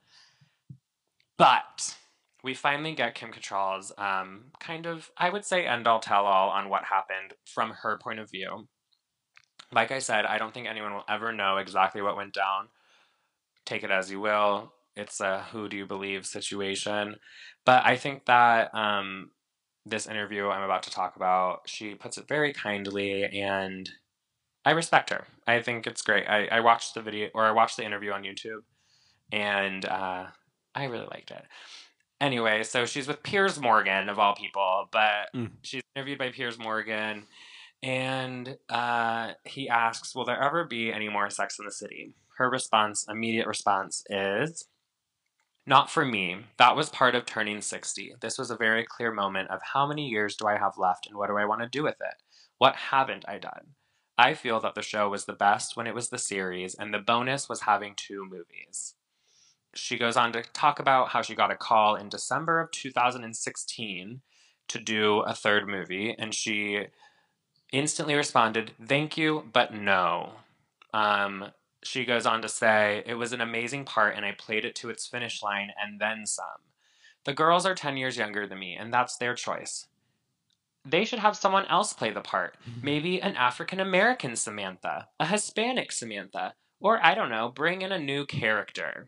But we finally get Kim Cattrall's um, kind of, I would say, end all tell all on what happened from her point of view. Like I said, I don't think anyone will ever know exactly what went down. Take it as you will. It's a who do you believe situation. But I think that um, this interview I'm about to talk about, she puts it very kindly and I respect her. I think it's great. I, I watched the video or I watched the interview on YouTube and uh, I really liked it. Anyway, so she's with Piers Morgan of all people, but Mm. she's interviewed by Piers Morgan and uh, he asks, Will there ever be any more sex in the city? Her response, immediate response is, Not for me. That was part of turning 60. This was a very clear moment of how many years do I have left and what do I want to do with it? What haven't I done? I feel that the show was the best when it was the series, and the bonus was having two movies. She goes on to talk about how she got a call in December of 2016 to do a third movie, and she instantly responded, Thank you, but no. Um, she goes on to say, It was an amazing part, and I played it to its finish line and then some. The girls are 10 years younger than me, and that's their choice. They should have someone else play the part. Maybe an African American Samantha, a Hispanic Samantha, or I don't know, bring in a new character.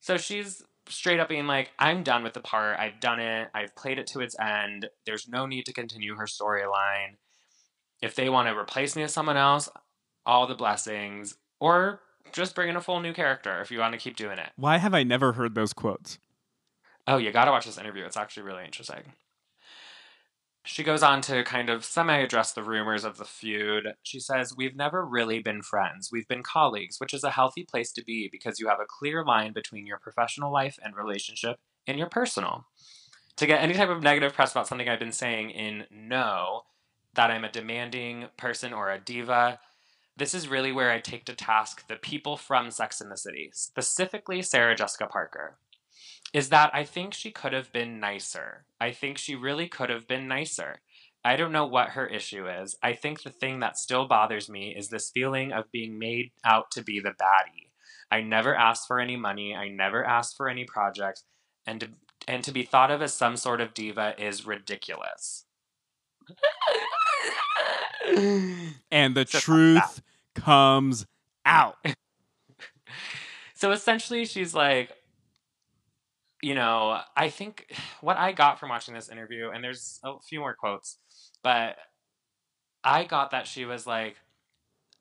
So she's straight up being like, I'm done with the part. I've done it. I've played it to its end. There's no need to continue her storyline. If they want to replace me with someone else, all the blessings. Or just bring in a full new character if you want to keep doing it. Why have I never heard those quotes? Oh, you gotta watch this interview. It's actually really interesting. She goes on to kind of semi address the rumors of the feud. She says, We've never really been friends. We've been colleagues, which is a healthy place to be because you have a clear line between your professional life and relationship and your personal. To get any type of negative press about something I've been saying in no, that I'm a demanding person or a diva, this is really where I take to task the people from Sex in the City, specifically Sarah Jessica Parker is that I think she could have been nicer. I think she really could have been nicer. I don't know what her issue is. I think the thing that still bothers me is this feeling of being made out to be the baddie. I never asked for any money. I never asked for any projects, and to, and to be thought of as some sort of diva is ridiculous. [LAUGHS] [LAUGHS] And the truth comes out. [LAUGHS] so essentially, she's like, you know, I think what I got from watching this interview, and there's a few more quotes, but I got that she was like,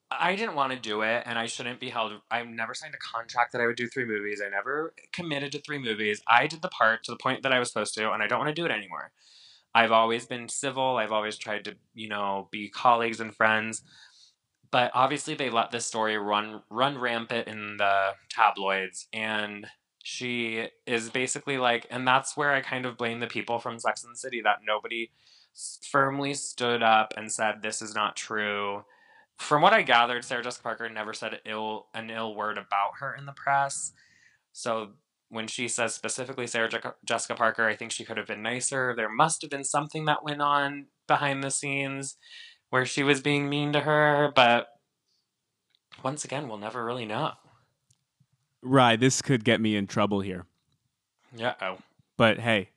I didn't want to do it, and I shouldn't be held. I never signed a contract that I would do three movies. I never committed to three movies. I did the part to the point that I was supposed to, and I don't want to do it anymore. I've always been civil. I've always tried to, you know, be colleagues and friends. But obviously, they let this story run run rampant in the tabloids, and she is basically like, and that's where I kind of blame the people from Sex and the City that nobody firmly stood up and said this is not true. From what I gathered, Sarah Jessica Parker never said ill an ill word about her in the press. So when she says specifically Sarah Je- Jessica Parker, I think she could have been nicer. There must have been something that went on behind the scenes where she was being mean to her, but once again, we'll never really know. Right, this could get me in trouble here. Yeah. Oh. But hey,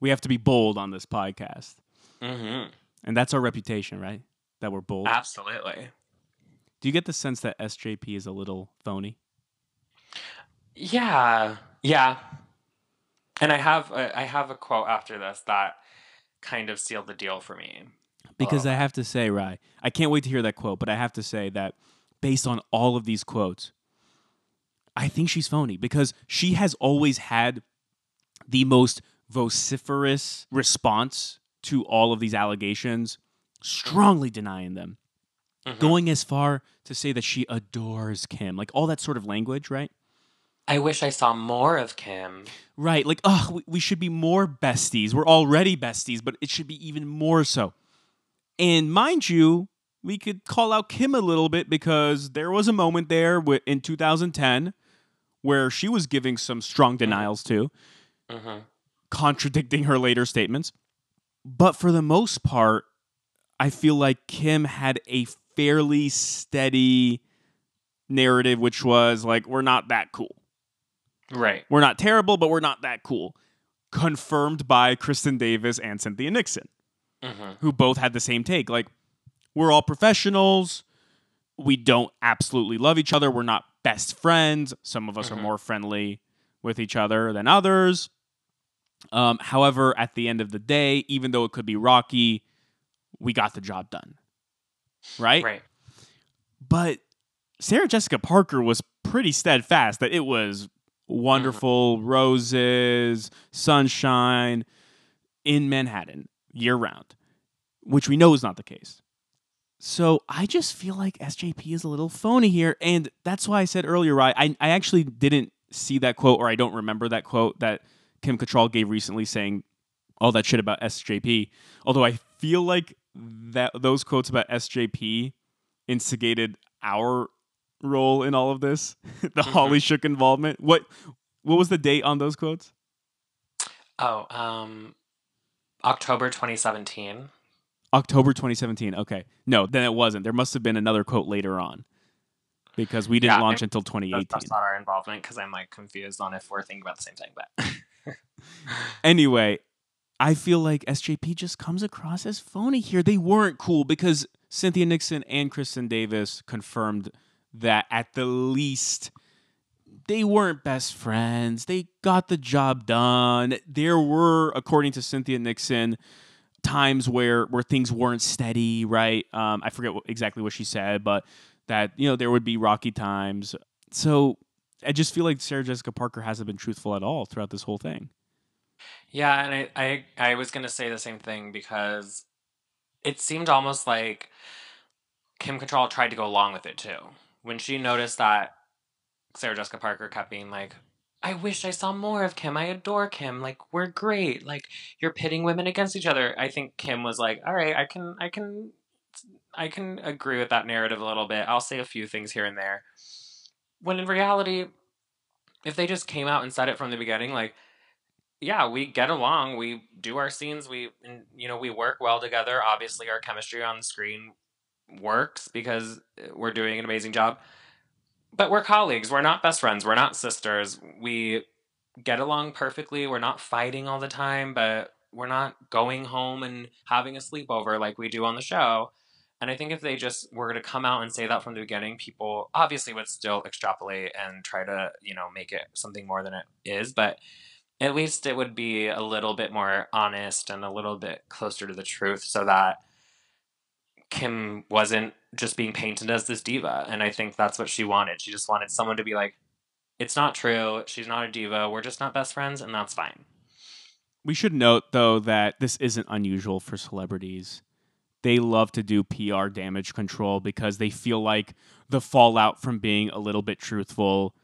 we have to be bold on this podcast. Mm-hmm. And that's our reputation, right? That we're bold. Absolutely. Do you get the sense that SJP is a little phony? Yeah. Yeah. And I have a, I have a quote after this that kind of sealed the deal for me. Because little I have to say, Rye, I can't wait to hear that quote, but I have to say that based on all of these quotes, I think she's phony because she has always had the most vociferous response to all of these allegations, strongly denying them, Mhm. going as far to say that she adores Kim, like all that sort of language, right? I wish I saw more of Kim. Right, like, oh, we, we should be more besties. We're already besties, but it should be even more so. And mind you, we could call out Kim a little bit because there was a moment there in 2010 where she was giving some strong denials too, hmm contradicting her later statements. But for the most part, I feel like Kim had a fairly steady narrative, which was like, we're not that cool. Right. We're not terrible, but we're not that cool. Confirmed by Kristin Davis and Cynthia Nixon, hmm who both had the same take. Like, we're all professionals. We don't absolutely love each other. We're not best friends. Some of us are Mhm. more friendly with each other than others. Um, however, at the end of the day, even though it could be rocky, we got the job done. Right? Right. But Sarah Jessica Parker was pretty steadfast that it was Uh-huh. wonderful roses, sunshine in Manhattan year round, which we know is not the case. So I just feel like SJP is a little phony here. And that's why I said earlier? I, I actually didn't see that quote or I don't remember that quote that Kim Cattrall gave recently saying all that shit about SJP. Although I feel like that those quotes about SJP instigated our role in all of this, [LAUGHS] the Holly Shook involvement. What what was the date on those quotes? Oh, um, October 2017. October 2017. Okay. No, then it wasn't. There must have been another quote later on because we didn't Yeah, launch until That's, 2018. that's not our involvement because I'm like confused on if we're thinking about the same thing. But [LAUGHS] Anyway, I feel like SJP just comes across as phony here. They weren't cool because Cynthia Nixon and Kristin Davis confirmed that at the least they weren't best friends. They got the job done. There were, according to Cynthia Nixon, times where where things weren't steady. Right? Um, I forget what, exactly what she said, but that you know there would be rocky times. So I just feel like Sarah Jessica Parker hasn't been truthful at all throughout this whole thing. yeah, and I, I I was gonna say the same thing because it seemed almost like Kim Cattrall tried to go along with it too when she noticed that Sarah Jessica Parker kept being like. I wish I saw more of Kim. I adore Kim. Like we're great. Like you're pitting women against each other. I think Kim was like, "All right, I can I can I can agree with that narrative a little bit. I'll say a few things here and there." When in reality, if they just came out and said it from the beginning, like, yeah, we get along, we do our scenes, we, you know, we work well together. Obviously, our chemistry on the screen works because uh, we're doing an amazing job. But we're colleagues. We're not best friends. We're not sisters. We get along perfectly. We're not fighting all the time, but we're not going home and having a sleepover like we do on the show. And I think if they just were to come out and say that from the beginning, people obviously would still extrapolate and try to, you know, make it something more than it is. But at least it would be a little bit more honest and a little bit closer to the truth so that Kim wasn't just being painted as this diva. And I think that's what she wanted. She just wanted someone to be like, it's not true. She's not a diva. We're just not best friends, and that's fine. We should note, though, that this isn't unusual for celebrities. They love to do PR damage control because they feel like the fallout from being a little bit truthful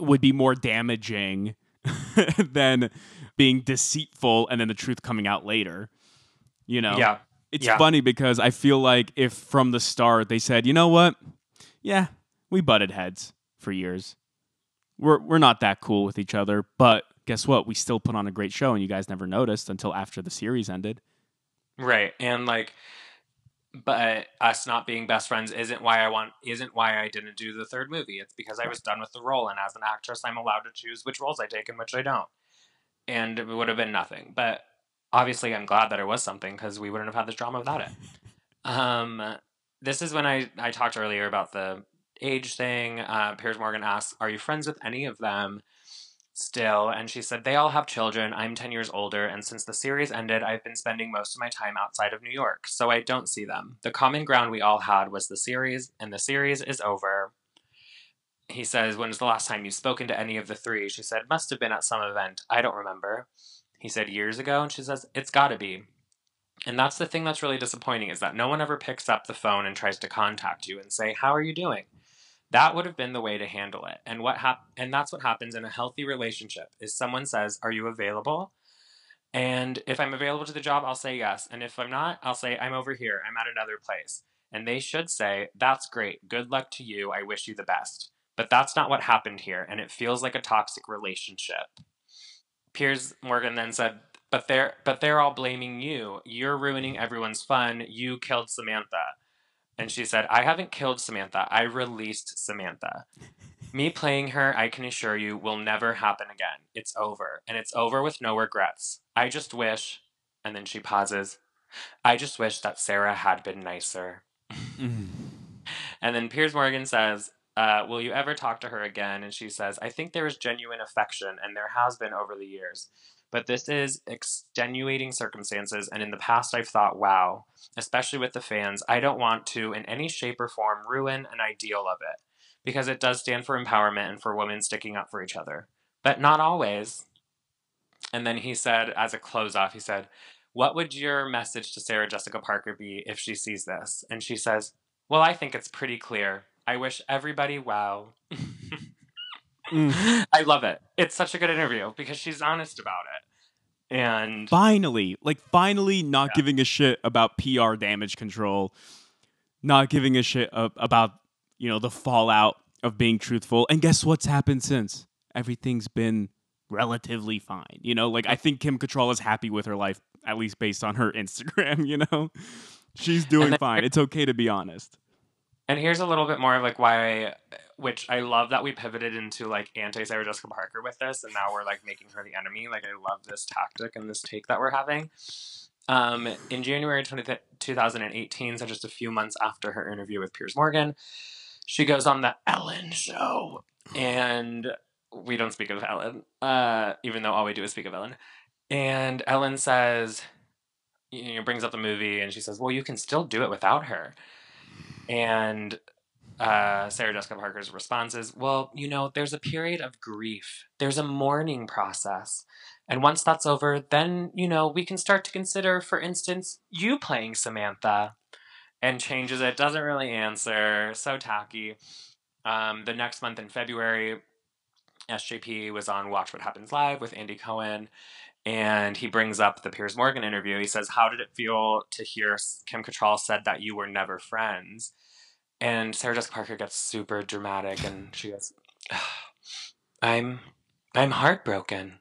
would be more damaging [LAUGHS] than being deceitful and then the truth coming out later. You know? Yeah. It's Yeah. funny because I feel like if from the start they said, you know what? Yeah, we butted heads for years. We're we're not that cool with each other, but guess what? We still put on a great show and you guys never noticed until after the series ended. Right. And like but us not being best friends isn't why I want isn't why I didn't do the third movie. It's because I was done with the role and as an actress I'm allowed to choose which roles I take and which I don't. And it would have been nothing. But obviously I'm glad that it was something because we wouldn't have had this drama without it. [LAUGHS] Um this is when I, I talked earlier about the age thing. Uh, Piers Morgan asks, Are you friends with any of them? still, and she said, They all have children. I'm 10 years older, and since the series ended, I've been spending most of my time outside of New York, so I don't see them. The common ground we all had was the series, and the series is over. He says, When was the last time you've spoken to any of the three? She said, Must have been at some event. I don't remember. He said, Years ago, and she says, It's gotta be. And that's the thing that's really disappointing is that no one ever picks up the phone and tries to contact you and say, "How are you doing?" That would have been the way to handle it. And what hap- and that's what happens in a healthy relationship is someone says, "Are you available?" And if I'm available to the job, I'll say yes. And if I'm not, I'll say I'm over here. I'm at another place. And they should say, "That's great. Good luck to you. I wish you the best." But that's not what happened here, and it feels like a toxic relationship. Piers Morgan then said, but they're but they're all blaming you. You're ruining everyone's fun. You killed Samantha. And she said, I haven't killed Samantha. I released Samantha. Me playing her, I can assure you, will never happen again. It's over. And it's over with no regrets. I just wish, and then she pauses, I just wish that Sarah had been nicer. Mm-hmm. and then Piers Morgan says, uh, Will you ever talk to her again? And she says, I think there is genuine affection, and there has been over the years. But this is extenuating circumstances, and in the past I've thought, wow, especially with the fans, I don't want to, in any shape or form, ruin an ideal of it, because it does stand for empowerment and for women sticking up for each other. But not always. And then he said, as a close off, he said, What would your message to Sarah Jessica Parker be if she sees this? And she says, Well, I think it's pretty clear. I wish everybody well. Mm. [LAUGHS] I love it. It's such a good interview because she's honest about it. And finally, like finally not yeah. giving a shit about PR damage control, not giving a shit about, you know, the fallout of being truthful. And guess what's happened since? Everything's been relatively fine. You know, like I think Kim Cattrall is happy with her life, at least based on her [LAUGHS] Instagram, you know? She's doing fine. It's okay to be honest. And here's a little bit more of like why which I love that we pivoted into like anti Sarah Jessica Parker with this, and now we're like making her the enemy. Like I love this tactic and this take that we're having. Um, in January 20, 2018, so just a few months after her interview with Piers Morgan, she goes on the Ellen show, and we don't speak of Ellen, uh, even though all we do is speak of Ellen. And Ellen says, you know, brings up the movie, and she says, "Well, you can still do it without her." And uh, Sarah Jessica Parker's response is, well, you know, there's a period of grief. There's a mourning process. And once that's over, then, you know, we can start to consider, for instance, you playing Samantha. And changes it, doesn't really answer, so tacky. Um, the next month in February, SJP was on Watch What Happens Live with Andy Cohen, and he brings up the Piers Morgan interview. He says, How did it feel to hear Kim Cattrall said that you were never friends? And Sarah Jessica Parker gets super dramatic and she goes, ah, I'm I'm heartbroken.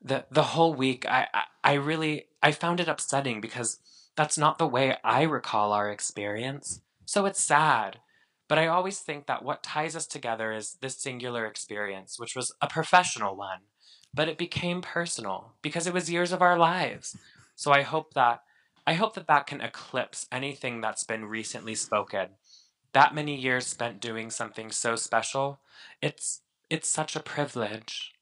The the whole week I, I, I really I found it upsetting because that's not the way I recall our experience. So it's sad. But I always think that what ties us together is this singular experience, which was a professional one. But it became personal because it was years of our lives. So I hope that I hope that that can eclipse anything that's been recently spoken that many years spent doing something so special, it's it's such a privilege.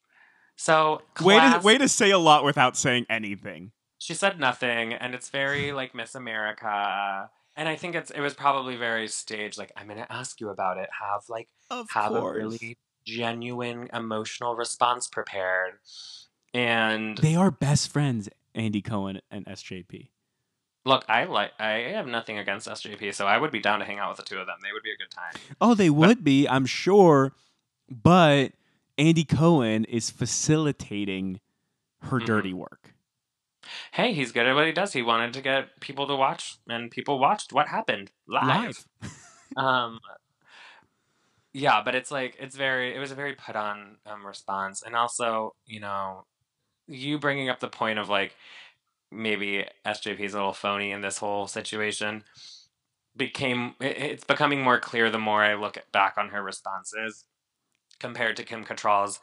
So class, way to way to say a lot without saying anything. She said nothing, and it's very like Miss America. And I think it's it was probably very staged. Like I'm gonna ask you about it. Have like of have course. a really genuine emotional response prepared. And they are best friends, Andy Cohen and SJP. Look, I like I have nothing against SJP, so I would be down to hang out with the two of them. They would be a good time. Oh, they would but, be, I'm sure. But Andy Cohen is facilitating her mm-hmm. dirty work. Hey, he's good at what he does. He wanted to get people to watch, and people watched what happened live. live. [LAUGHS] um, yeah, but it's like it's very. It was a very put on um, response, and also, you know, you bringing up the point of like maybe SJP's a little phony in this whole situation became it's becoming more clear the more I look back on her responses compared to Kim Cattrall's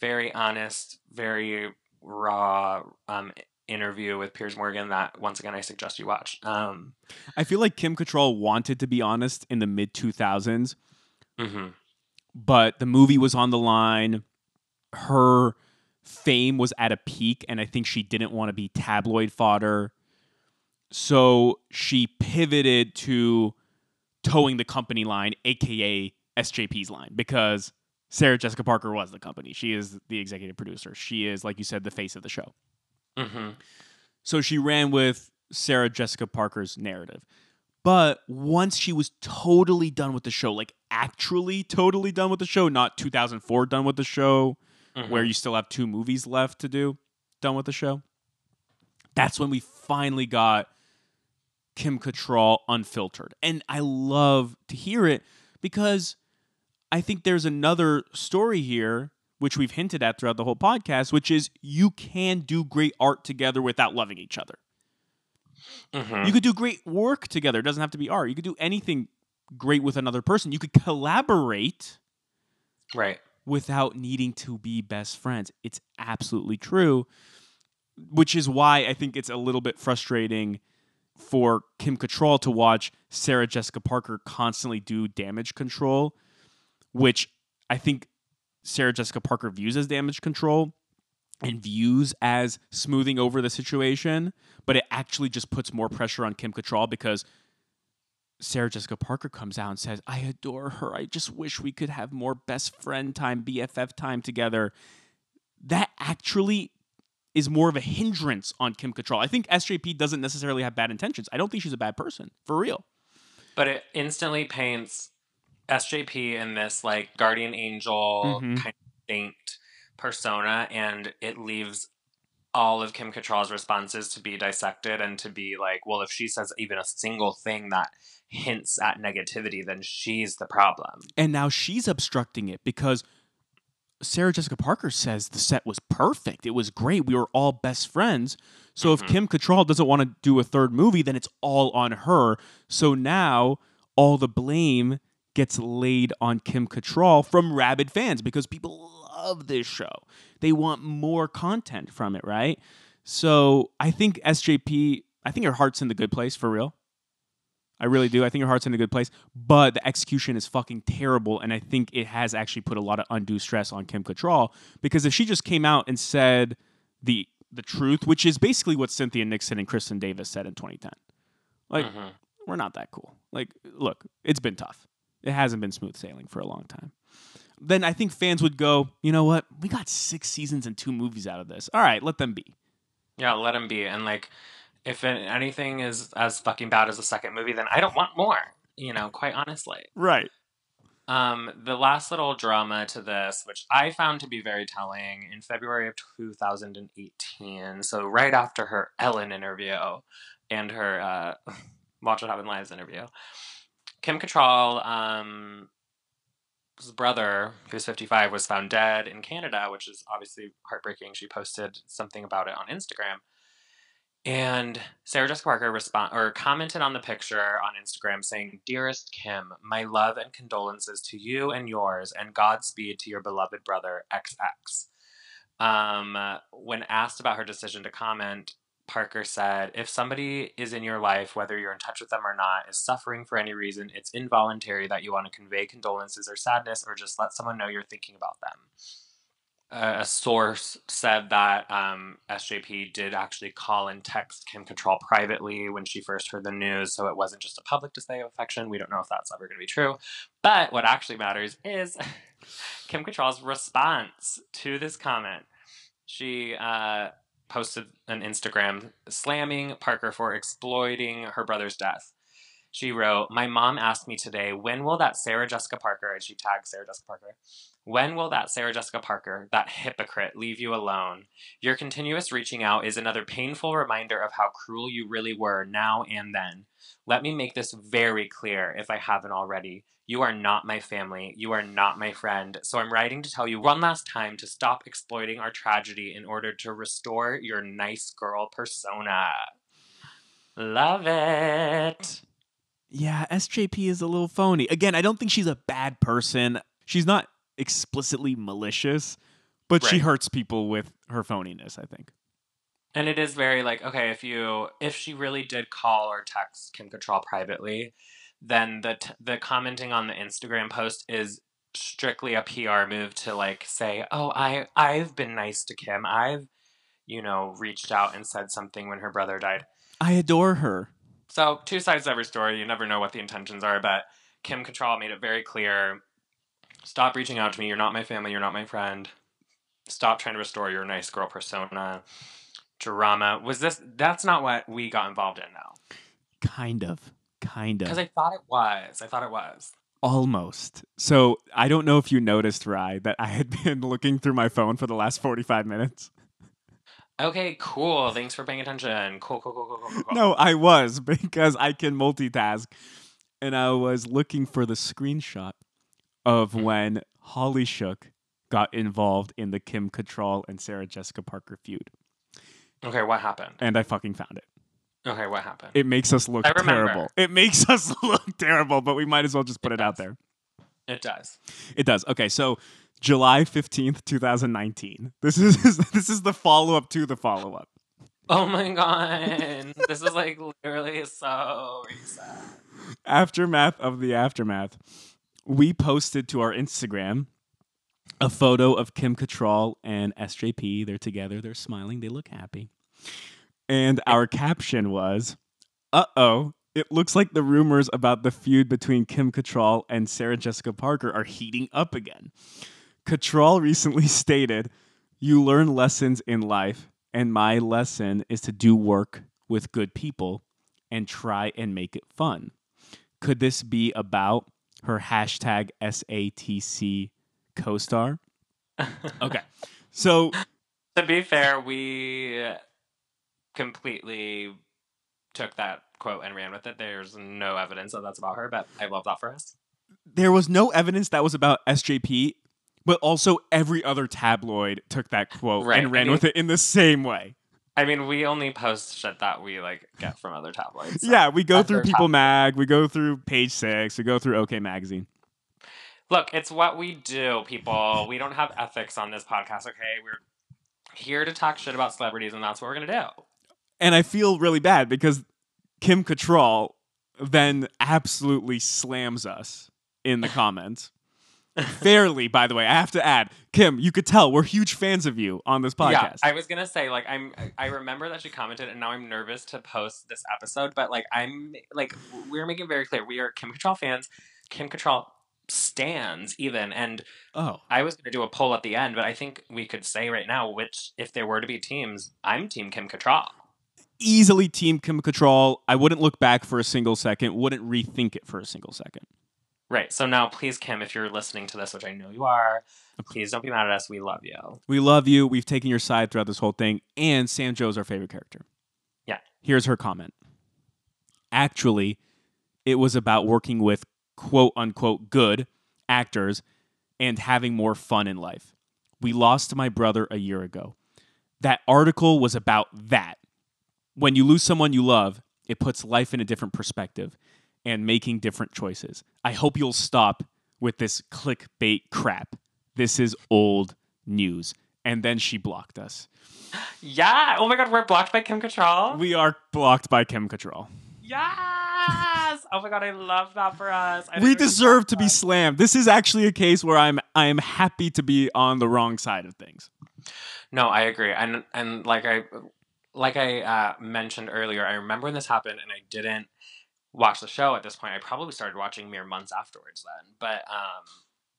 very honest, very raw um, interview with Piers Morgan that once again I suggest you watch. Um, I feel like Kim Cattrall wanted to be honest in the mid 2000s, mm-hmm. but the movie was on the line. Her fame was at a peak, and I think she didn't want to be tabloid fodder. So she pivoted to toeing the company line, aka SJP's line, because Sarah Jessica Parker was the company. She is the executive producer. She is, like you said, the face of the show. Mm-hmm. So she ran with Sarah Jessica Parker's narrative. But once she was totally done with the show, like actually totally done with the show, not 2004 done with the show, Mhm. where you still have two movies left to do, done with the show, that's when we finally got Kim Cattrall unfiltered. And I love to hear it because I think there's another story here, which we've hinted at throughout the whole podcast, which is you can do great art together without loving each other. Mhm. You could do great work together. It doesn't have to be art. You could do anything great with another person. You could collaborate right. without needing to be best friends. It's absolutely true, which is why I think it's a little bit frustrating for Kim Cattrall to watch Sarah Jessica Parker constantly do damage control, which I think Sarah Jessica Parker views as damage control and views as smoothing over the situation, but it actually just puts more pressure on Kim Cattrall because Sarah Jessica Parker comes out and says, I adore her. I just wish we could have more best friend time, BFF time together. That actually is more of a hindrance on Kim Cattrall. I think SJP doesn't necessarily have bad intentions. I don't think she's a bad person, for real. But it instantly paints SJP in this like guardian angel Mhm. kind of saint persona, and it leaves all of Kim Cattrall's responses to be dissected and to be like, well, if she says even a single thing that hints at negativity, then she's the problem. And now she's obstructing it because Sarah Jessica Parker says the set was perfect. It was great. We were all best friends. So if Mhm. Kim Cattrall doesn't want to do a third movie, then it's all on her. So now all the blame gets laid on Kim Cattrall from rabid fans because people love this show. They want more content from it, right? So I think SJP, I think her heart's in the good place for real. I really do. I think her heart's in a good place, but the execution is fucking terrible, and I think it has actually put a lot of undue stress on Kim Cattrall because if she just came out and said the the truth, which is basically what Cynthia Nixon and Kristin Davis said in 2010, like Mhm. we're not that cool. Like, look, it's been tough. It hasn't been smooth sailing for a long time. Then I think fans would go, you know what? We got six seasons and two movies out of this. All right, let them be. Yeah, let them be. And like, if anything is as fucking bad as the second movie, then I don't want more. You know, quite honestly. Right. Um, the last little drama to this, which I found to be very telling, in February of 2018, so right after her Ellen interview and her uh, [LAUGHS] Watch What Happens Lives interview, Kim Cattrall, um, brother, who's 55, was found dead in Canada, which is obviously heartbreaking. She posted something about it on Instagram. And Sarah Jessica Parker respond or commented on the picture on Instagram saying, "Dearest Kim, my love and condolences to you and yours, and Godspeed to your beloved brother XX." Um, when asked about her decision to comment, Parker said, "If somebody is in your life, whether you're in touch with them or not, is suffering for any reason, it's involuntary that you want to convey condolences or sadness, or just let someone know you're thinking about them." Uh, a source said that um, SJP did actually call and text Kim Cattrall privately when she first heard the news, so it wasn't just a public display of affection. We don't know if that's ever going to be true. But what actually matters is [LAUGHS] Kim Cattrall's response to this comment. She uh, posted an Instagram slamming Parker for exploiting her brother's death. She wrote, My mom asked me today, when will that Sarah Jessica Parker, and she tagged Sarah Jessica Parker, when will that Sarah Jessica Parker, that hypocrite, leave you alone? Your continuous reaching out is another painful reminder of how cruel you really were now and then. Let me make this very clear if I haven't already. You are not my family. You are not my friend. So I'm writing to tell you one last time to stop exploiting our tragedy in order to restore your nice girl persona. Love it. Yeah, SJP is a little phony. Again, I don't think she's a bad person. She's not explicitly malicious, but she hurts people with her phoniness, I think. And it is very like, okay, if you if she really did call or text Kim Cattrall privately, then the t- the commenting on the Instagram post is strictly a PR move to like say, "Oh, I I've been nice to Kim. I've you know reached out and said something when her brother died." I adore her. So two sides to every story. You never know what the intentions are, but Kim Cattrall made it very clear. Stop reaching out to me. You're not my family. You're not my friend. Stop trying to restore your nice girl persona. Drama was this? That's not what we got involved in now. Kind of. Kind of. Because I thought it was. I thought it was. Almost. So I don't know if you noticed, Rye, that I had [LAUGHS] been looking through my phone for the last 45 minutes. Okay, cool. Thanks for paying attention. Cool, cool, cool, cool, cool, cool. No, I was [LAUGHS] because I can multitask. And I was looking for the screenshot of Mhm. when Holly Shook got involved in the Kim Cattrall and Sarah Jessica Parker feud. Okay, what happened? And I fucking found it. Okay, what happened? It makes us look terrible. It makes us [LAUGHS] look terrible, but we might as well just put It it, out there. It does. It does. Okay, so July 15th, 2019. This is [LAUGHS] this is the follow-up to the follow-up. Oh my god. [LAUGHS] this is like literally so recent. Aftermath of the aftermath. We posted to our Instagram a photo of Kim Cattrall and SJP. They're together, they're smiling, they look happy. And our caption was, "Uh-oh, it looks like the rumors about the feud between Kim Cattrall and Sarah Jessica Parker are heating up again." Cattrall recently [LAUGHS] stated, "You learn lessons in life, and my lesson is to do work with good people and try and make it fun." Could this be about her hashtag SATC co-star? [LAUGHS] Okay, so to be fair, we completely took that quote and ran with it. There's no evidence that that's about her, but I love that for us. there was no evidence that was about SJP, but also every other tabloid took that quote Right, and I ran mean- with it in the same way. I mean, we only post shit that we like get from other tabloids. so- yeah, we go through People top- Mag, we go through Page Six, we go through OK Magazine. Look, it's what we do, people. We don't have ethics on this podcast, okay? We're here to talk shit about celebrities, and that's what we're gonna do. And I feel really bad because Kim Cattrall then absolutely slams us in the [LAUGHS] comments. Fairly, by the way. I have to add, Kim, you could tell we're huge fans of you on this podcast. Yeah, I was gonna say like I'm. I remember that she commented, and now I'm nervous to post this episode. But like I'm like we're making it very clear we are Kim Cattrall fans. Kim Cattrall stands even, and oh, I was gonna do a poll at the end, but I think we could say right now which, if there were to be teams, I'm Team Kim Cattrall. Easily Team Kim Cattrall. I wouldn't look back for a single second, wouldn't rethink it for a single second. Right. So now, please, Kim, if you're listening to this, which I know you are, please don't be mad at us. We love you. We love you. We've taken your side throughout this whole thing, and Sam Joe's our favorite character. Yeah. Here's her comment. Actually, it was about working with quote unquote good actors and having more fun in life. We lost my brother a year ago. That article was about that. When you lose someone you love, it puts life in a different perspective and making different choices. I hope you'll stop with this clickbait crap. This is old news. And then she blocked us. Yeah. Oh my God, we're blocked by Kim Cattrall. We are blocked by Kim Cattrall. yes. Oh my God, I love that for us. I We deserve to be slammed. This is actually a case where I'm I am happy to be on the wrong side of things. No, I agree. And and like I like I uh, mentioned earlier, I remember when this happened, and I didn't watch the show at this point. I probably started watching mere months afterwards then. But um,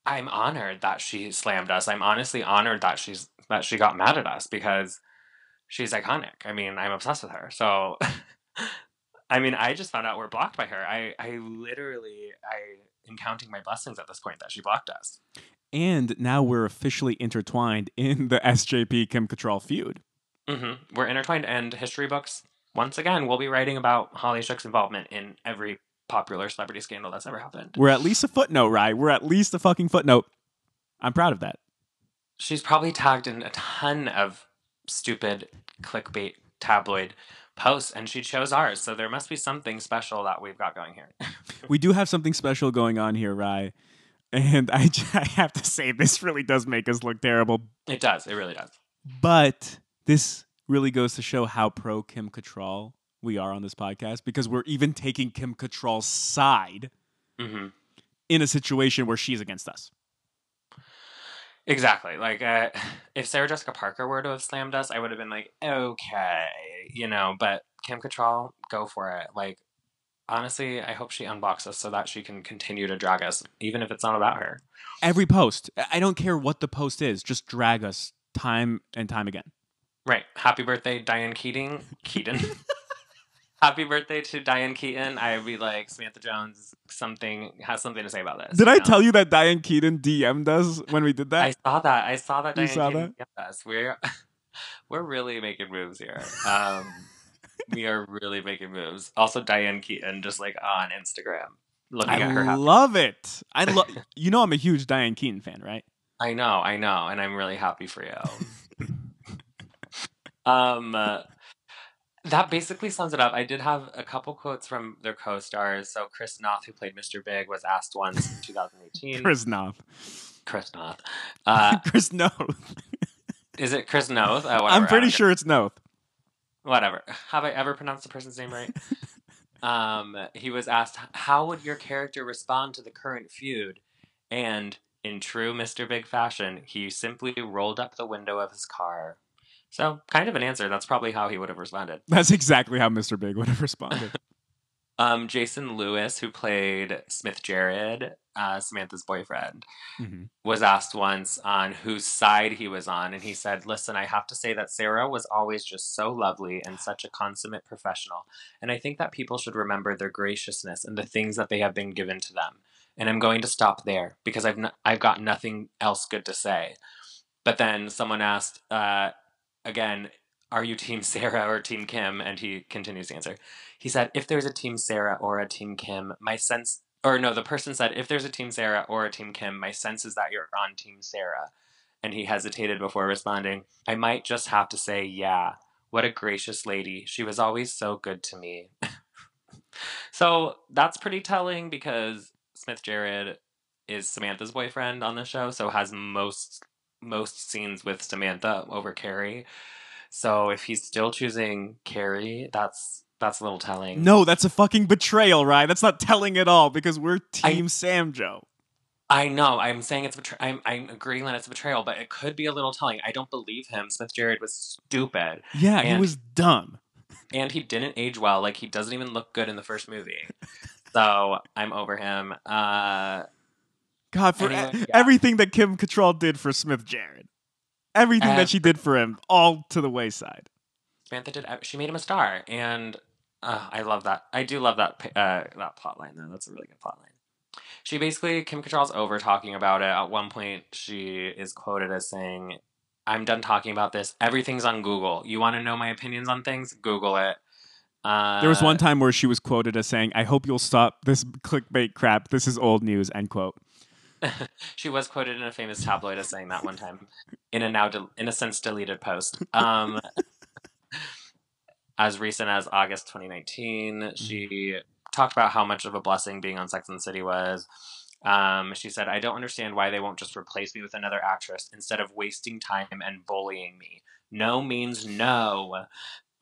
I'm honored that she slammed us. I'm honestly honored that she's that she got mad at us because she's iconic. I mean, I'm obsessed with her. So. [LAUGHS] I mean, I just found out we're blocked by her. I, I literally, I am counting my blessings at this point that she blocked us. And now we're officially intertwined in the SJP Kim Cattrall feud. Hmm We're intertwined, and history books. Once again, we'll be writing about Holly Shook's involvement in every popular celebrity scandal that's ever happened. We're at least a footnote, right? We're at least a fucking footnote. I'm proud of that. She's probably tagged in a ton of stupid clickbait tabloid posts, and she chose ours. So there must be something special that we've got going here. [LAUGHS] We do have something special going on here, Rye. And [LAUGHS] I have to say, this really does make us look terrible. it does. It really does. But this really goes to show how pro Kim Cattrall we are on this podcast because we're even taking Kim Cattrall's side hmm in a situation where she's against us. Exactly. Like, uh, if Sarah Jessica Parker were to have slammed us, I would have been like, okay, you know. But Kim Cattrall, go for it. Like, honestly, I hope she unboxes so that she can continue to drag us, even if it's not about her. Every post. I don't care what the post is. Just drag us time and time again. Right. Happy birthday, Diane Keating. Keaton. [LAUGHS] Happy birthday to Diane Keaton. I'd be like, Samantha Jones, something has something to say about this. Did I know? tell you that Diane Keaton DM'd us when we did that? I saw that. I saw that You Diane saw Keaton get us. We're [LAUGHS] we're really making moves here. Um, [LAUGHS] we are really making moves. Also, Diane Keaton just like on Instagram, looking I at her. happy- love it. I love. you know, I'm a huge Diane Keaton fan, right? I know, I know, and I'm really happy for you. Um, uh, that basically sums it up. I did have a couple quotes from their co-stars. So Chris Noth, who played Mr. Big, was asked once in [LAUGHS] 2018. Chris Noth. Chris Noth. [LAUGHS] Uh, Chris Noth. is it Chris Noth? Uh, I'm pretty sure it's Noth. whatever. Have I ever pronounced the person's name right? [LAUGHS] um, he was asked, "How would your character respond to the current feud?" And in true Mr. Big fashion, he simply rolled up the window of his car. So, kind of an answer. That's probably how he would have responded. [LAUGHS] That's exactly how Mr. Big would have responded. [LAUGHS] Um, Jason Lewis, who played Smith Jerrod, uh, Samantha's boyfriend, Mhm. was asked once on whose side he was on, and he said, Listen, I have to say that Sarah was always just so lovely and such a consummate professional. And I think that people should remember their graciousness and the things that they have been given to them. And I'm going to stop there because I've, n- I've got nothing else good to say. But then someone asked, uh, again, are you Team Sarah or Team Kim? And he continues to answer. He said, if there's a Team Sarah or a Team Kim, my sense, or no, the person said, if there's a Team Sarah or a Team Kim, my sense is that you're on Team Sarah. And he hesitated before responding. I might just have to say, yeah. What a gracious lady. She was always so good to me. [LAUGHS] so that's pretty telling because Smith Jerrod is Samantha's boyfriend on the show, so has most most scenes with Samantha over Carrie. So if he's still choosing Carrie, that's that's a little telling. no, that's a fucking betrayal, right? That's not telling at all because we're I- Team Sam Joe. I know. I'm saying it's betray. I'm I'm agreeing that it's a betrayal, but it could be a little telling. I don't believe him. Smith Jerrod was stupid, Yeah, he was dumb. and he didn't age well. Like he doesn't even look good in the first movie. [LAUGHS] So I'm over him. Uh, God, for e- yeah. everything that Kim Cattrall did for Smith Jerrod, everything that she did for him, all to the wayside. Samantha did. She made him a star, and uh, I love that. I do love that uh, that plot line though. That's a really good plot line. She basically Kim Cattrall's over talking about it. At one point, she is quoted as saying, "I'm done talking about this. Everything's on Google. You want to know my opinions on things? Google it." Uh, There was one time where she was quoted as saying, "I hope you'll stop this clickbait crap. This is old news." End quote. [LAUGHS] she was quoted in a famous tabloid as saying that one time in a now del- in a since deleted post. Um, as recent as August 2019, she talked about how much of a blessing being on Sex and the City was. Um, she said, "I don't understand why they won't just replace me with another actress instead of wasting time and bullying me. No means no."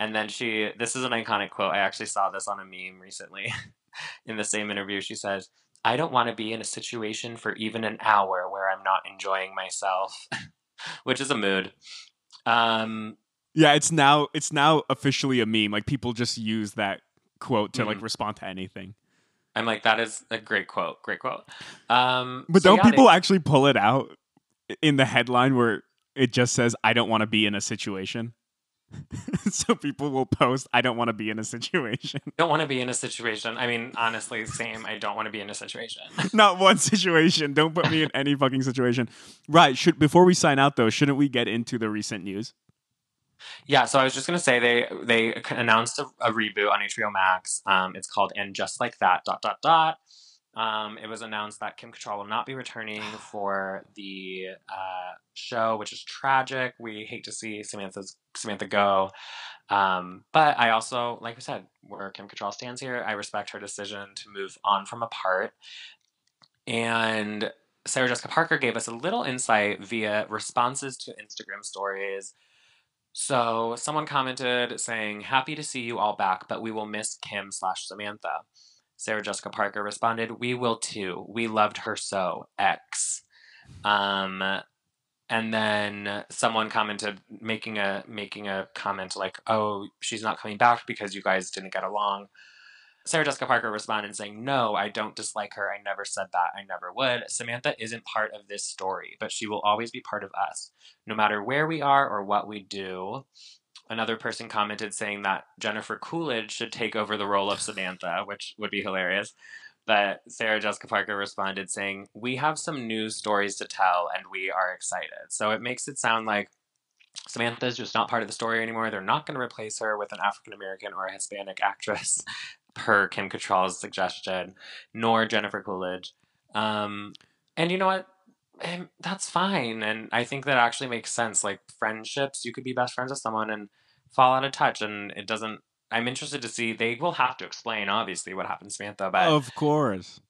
And then she, this is an iconic quote. I actually saw this on a meme recently. [LAUGHS] in the same interview, she says, I don't want to be in a situation for even an hour where I'm not enjoying myself, [LAUGHS] which is a mood. Um, Yeah, it's now it's now officially a meme. Like people just use that quote to like Mhm. respond to anything. I'm like, that is a great quote. Great quote. Um, But so don't yeah, people they- actually pull it out in the headline where it just says "I don't want to be in a situation"? [LAUGHS] so people will post, "I don't want to be in a situation." [LAUGHS] don't want to be in a situation. I mean, honestly, same. I don't want to be in a situation. [LAUGHS] Not one situation. Don't put me in any fucking situation. Right. Should before we sign out though, shouldn't we get into the recent news? yeah. So I was just gonna say they they announced a, a reboot on HBO Max. Um, it's called And Just Like That. Dot dot dot. Um, it was announced that Kim Cattrall will not be returning [SIGHS] for the uh, show, which is tragic. We hate to see Samantha's Samantha go, um, but I also, like we said, where Kim Cattrall stands here, I respect her decision to move on from Apart. And Sarah Jessica Parker gave us a little insight via responses to Instagram stories. So someone commented saying, "Happy to see you all back, but we will miss Kim slash Samantha." Sarah Jessica Parker responded, "We will too. We loved her so." X. Um, and then someone commented making a making a comment like, "Oh, she's not coming back because you guys didn't get along." Sarah Jessica Parker responded saying, No, I don't dislike her. I never said that. I never would. Samantha isn't part of this story, but she will always be part of us, no matter where we are or what we do. Another person commented saying that Jennifer Coolidge should take over the role of Samantha, which would be hilarious. But Sarah Jessica Parker responded saying, We have some new stories to tell and we are excited. So it makes it sound like Samantha's just not part of the story anymore. They're not going to replace her with an African American or a Hispanic actress, [LAUGHS] per Kim Cattrall's suggestion, nor Jennifer Coolidge. Um, and you know what? And that's fine. And I think that actually makes sense. Like friendships, you could be best friends with someone and fall out of touch, and it doesn't. I'm interested to see. They will have to explain, obviously, what happened to Samantha, but Of course.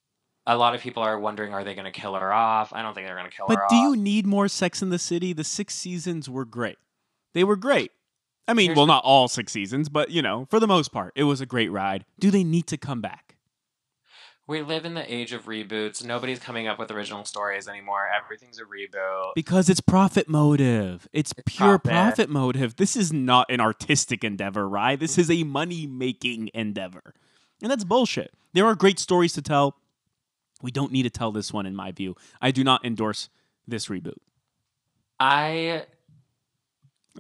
a lot of people are wondering, are they going to kill her off? I don't think they're going to kill her But off. do you need more Sex in the City? The six seasons were great. They were great. I mean, Here's well, not all six seasons, but you know, for the most part, it was a great ride. Do they need to come back? We live in the age of reboots. Nobody's coming up with original stories anymore. Everything's a reboot. Because it's profit motive. It's, It's pure profit. profit motive. This is not an artistic endeavor, right? This is a money making endeavor. And that's bullshit. There are great stories to tell. We don't need to tell this one, in my view. I do not endorse this reboot. I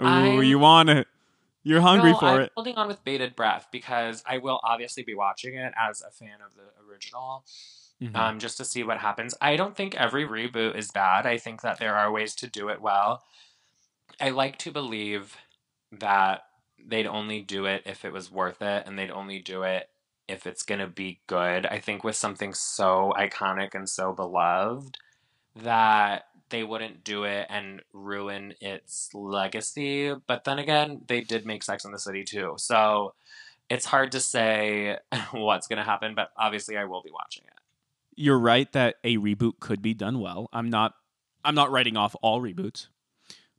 Ooh, I'm- you want it. You're hungry no, for I'm it. holding on with bated breath because I will obviously be watching it as a fan of the original, Mhm. um, just to see what happens. I don't think every reboot is bad. I think that there are ways to do it well. I like to believe that they'd only do it if it was worth it, and they'd only do it if it's gonna be good. I think with something so iconic and so beloved that they wouldn't do it and ruin its legacy. But then again, they did make Sex in the City too. So it's hard to say [LAUGHS] what's going to happen, but obviously I will be watching it. You're right that a reboot could be done well. I'm not I'm not writing off all reboots.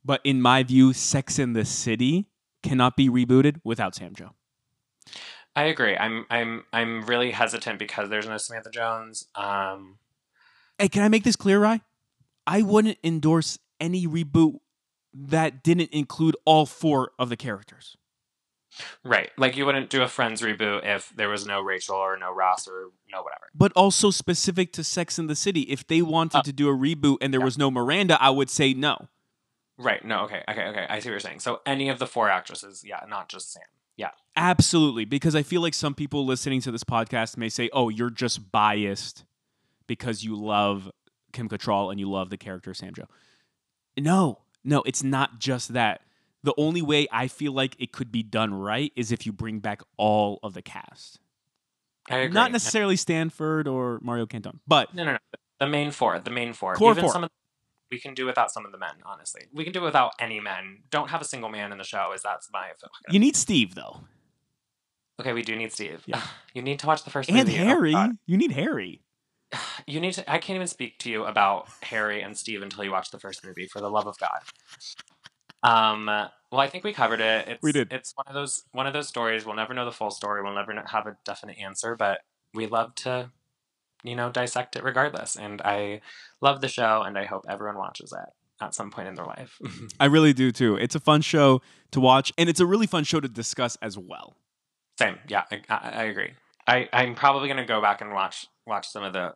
But in my view, Sex in the City cannot be rebooted without Sam Joe. I agree. I'm I'm I'm really hesitant because there's no Samantha Jones. Um Hey, can I make this clear, Rye? I wouldn't endorse any reboot that didn't include all four of the characters. right. Like you wouldn't do a Friends reboot if there was no Rachel or no Ross or no whatever. But also specific to Sex in the City. If they wanted Oh. to do a reboot and there Yeah. was no Miranda, I would say no. Right. No, okay. Okay, okay. I see what you're saying. So any of the four actresses, yeah, not just Sam. Yeah. Absolutely, because I feel like some people listening to this podcast may say, "Oh, you're just biased because you love Kim Cattrall and you love the character Sam Joe." No, no, it's not just that. The only way I feel like it could be done right is if you bring back all of the cast, I agree. not necessarily Stanford or Mario Cantone, but No, no, no. The main four. The main four. Core Even four. some of we can do without some of the men, honestly. We can do without any men. Don't have a single man in the show, is that's my focus. you need Steve though, Okay, we do need Steve. Yeah. [SIGHS] You need to watch the first and movie. Oh, Harry. God. you need Harry. [SIGHS] you need to I can't even speak to you about Harry and Steve until you watch the first movie, for the love of God. Um well I think we covered it. It's We did. it's one of those one of those stories. We'll never know the full story. We'll never have a definite answer, but we love to you know, dissect it regardless. And I love the show and I hope everyone watches it at some point in their life. [LAUGHS] I really do too. It's a fun show to watch, and it's a really fun show to discuss as well. Same. Yeah, I, I, agree. I, I'm probably gonna go back and watch watch some of the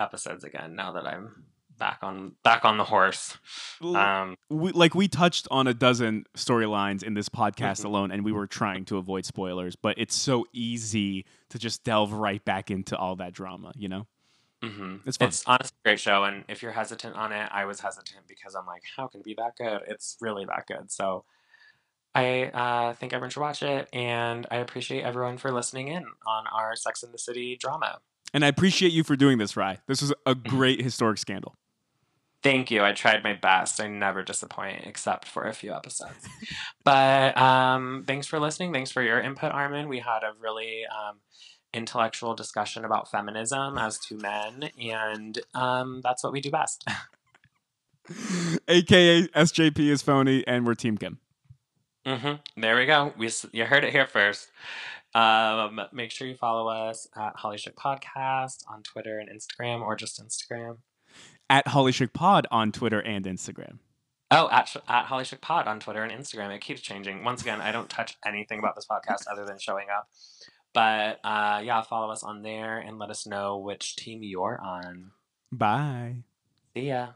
episodes again now that I'm back on back on the horse. Um, we, like we touched on a dozen storylines in this podcast Mhm. alone and we were trying to avoid spoilers but it's so easy to just delve right back into all that drama you know mhm. It's. It's honestly a great show, and if you're hesitant on it, I was hesitant because I'm like, how can it be that good? It's really that good. So I uh, think everyone should watch it, and I appreciate everyone for listening in on our Sex in the City drama. And i appreciate you for doing this rye this was a great historic scandal Thank you. I tried my best. I never disappoint, except for a few episodes. but um, thanks for listening. Thanks for your input, Armin. We had a really um, intellectual discussion about feminism as two men, and um, that's what we do best. [LAUGHS] aka sjp is phony and we're team kim hmm There we go. We you heard it here first. Um, make sure you follow us at Holly Shook Podcast on Twitter and Instagram, or just Instagram. at holly Chic pod on twitter and instagram Oh, at, at Holly Shook Pod on Twitter and Instagram. It keeps changing. Once again, I don't touch anything about this podcast other than showing up. But uh, yeah, follow us on there and let us know which team you're on. Bye. See ya.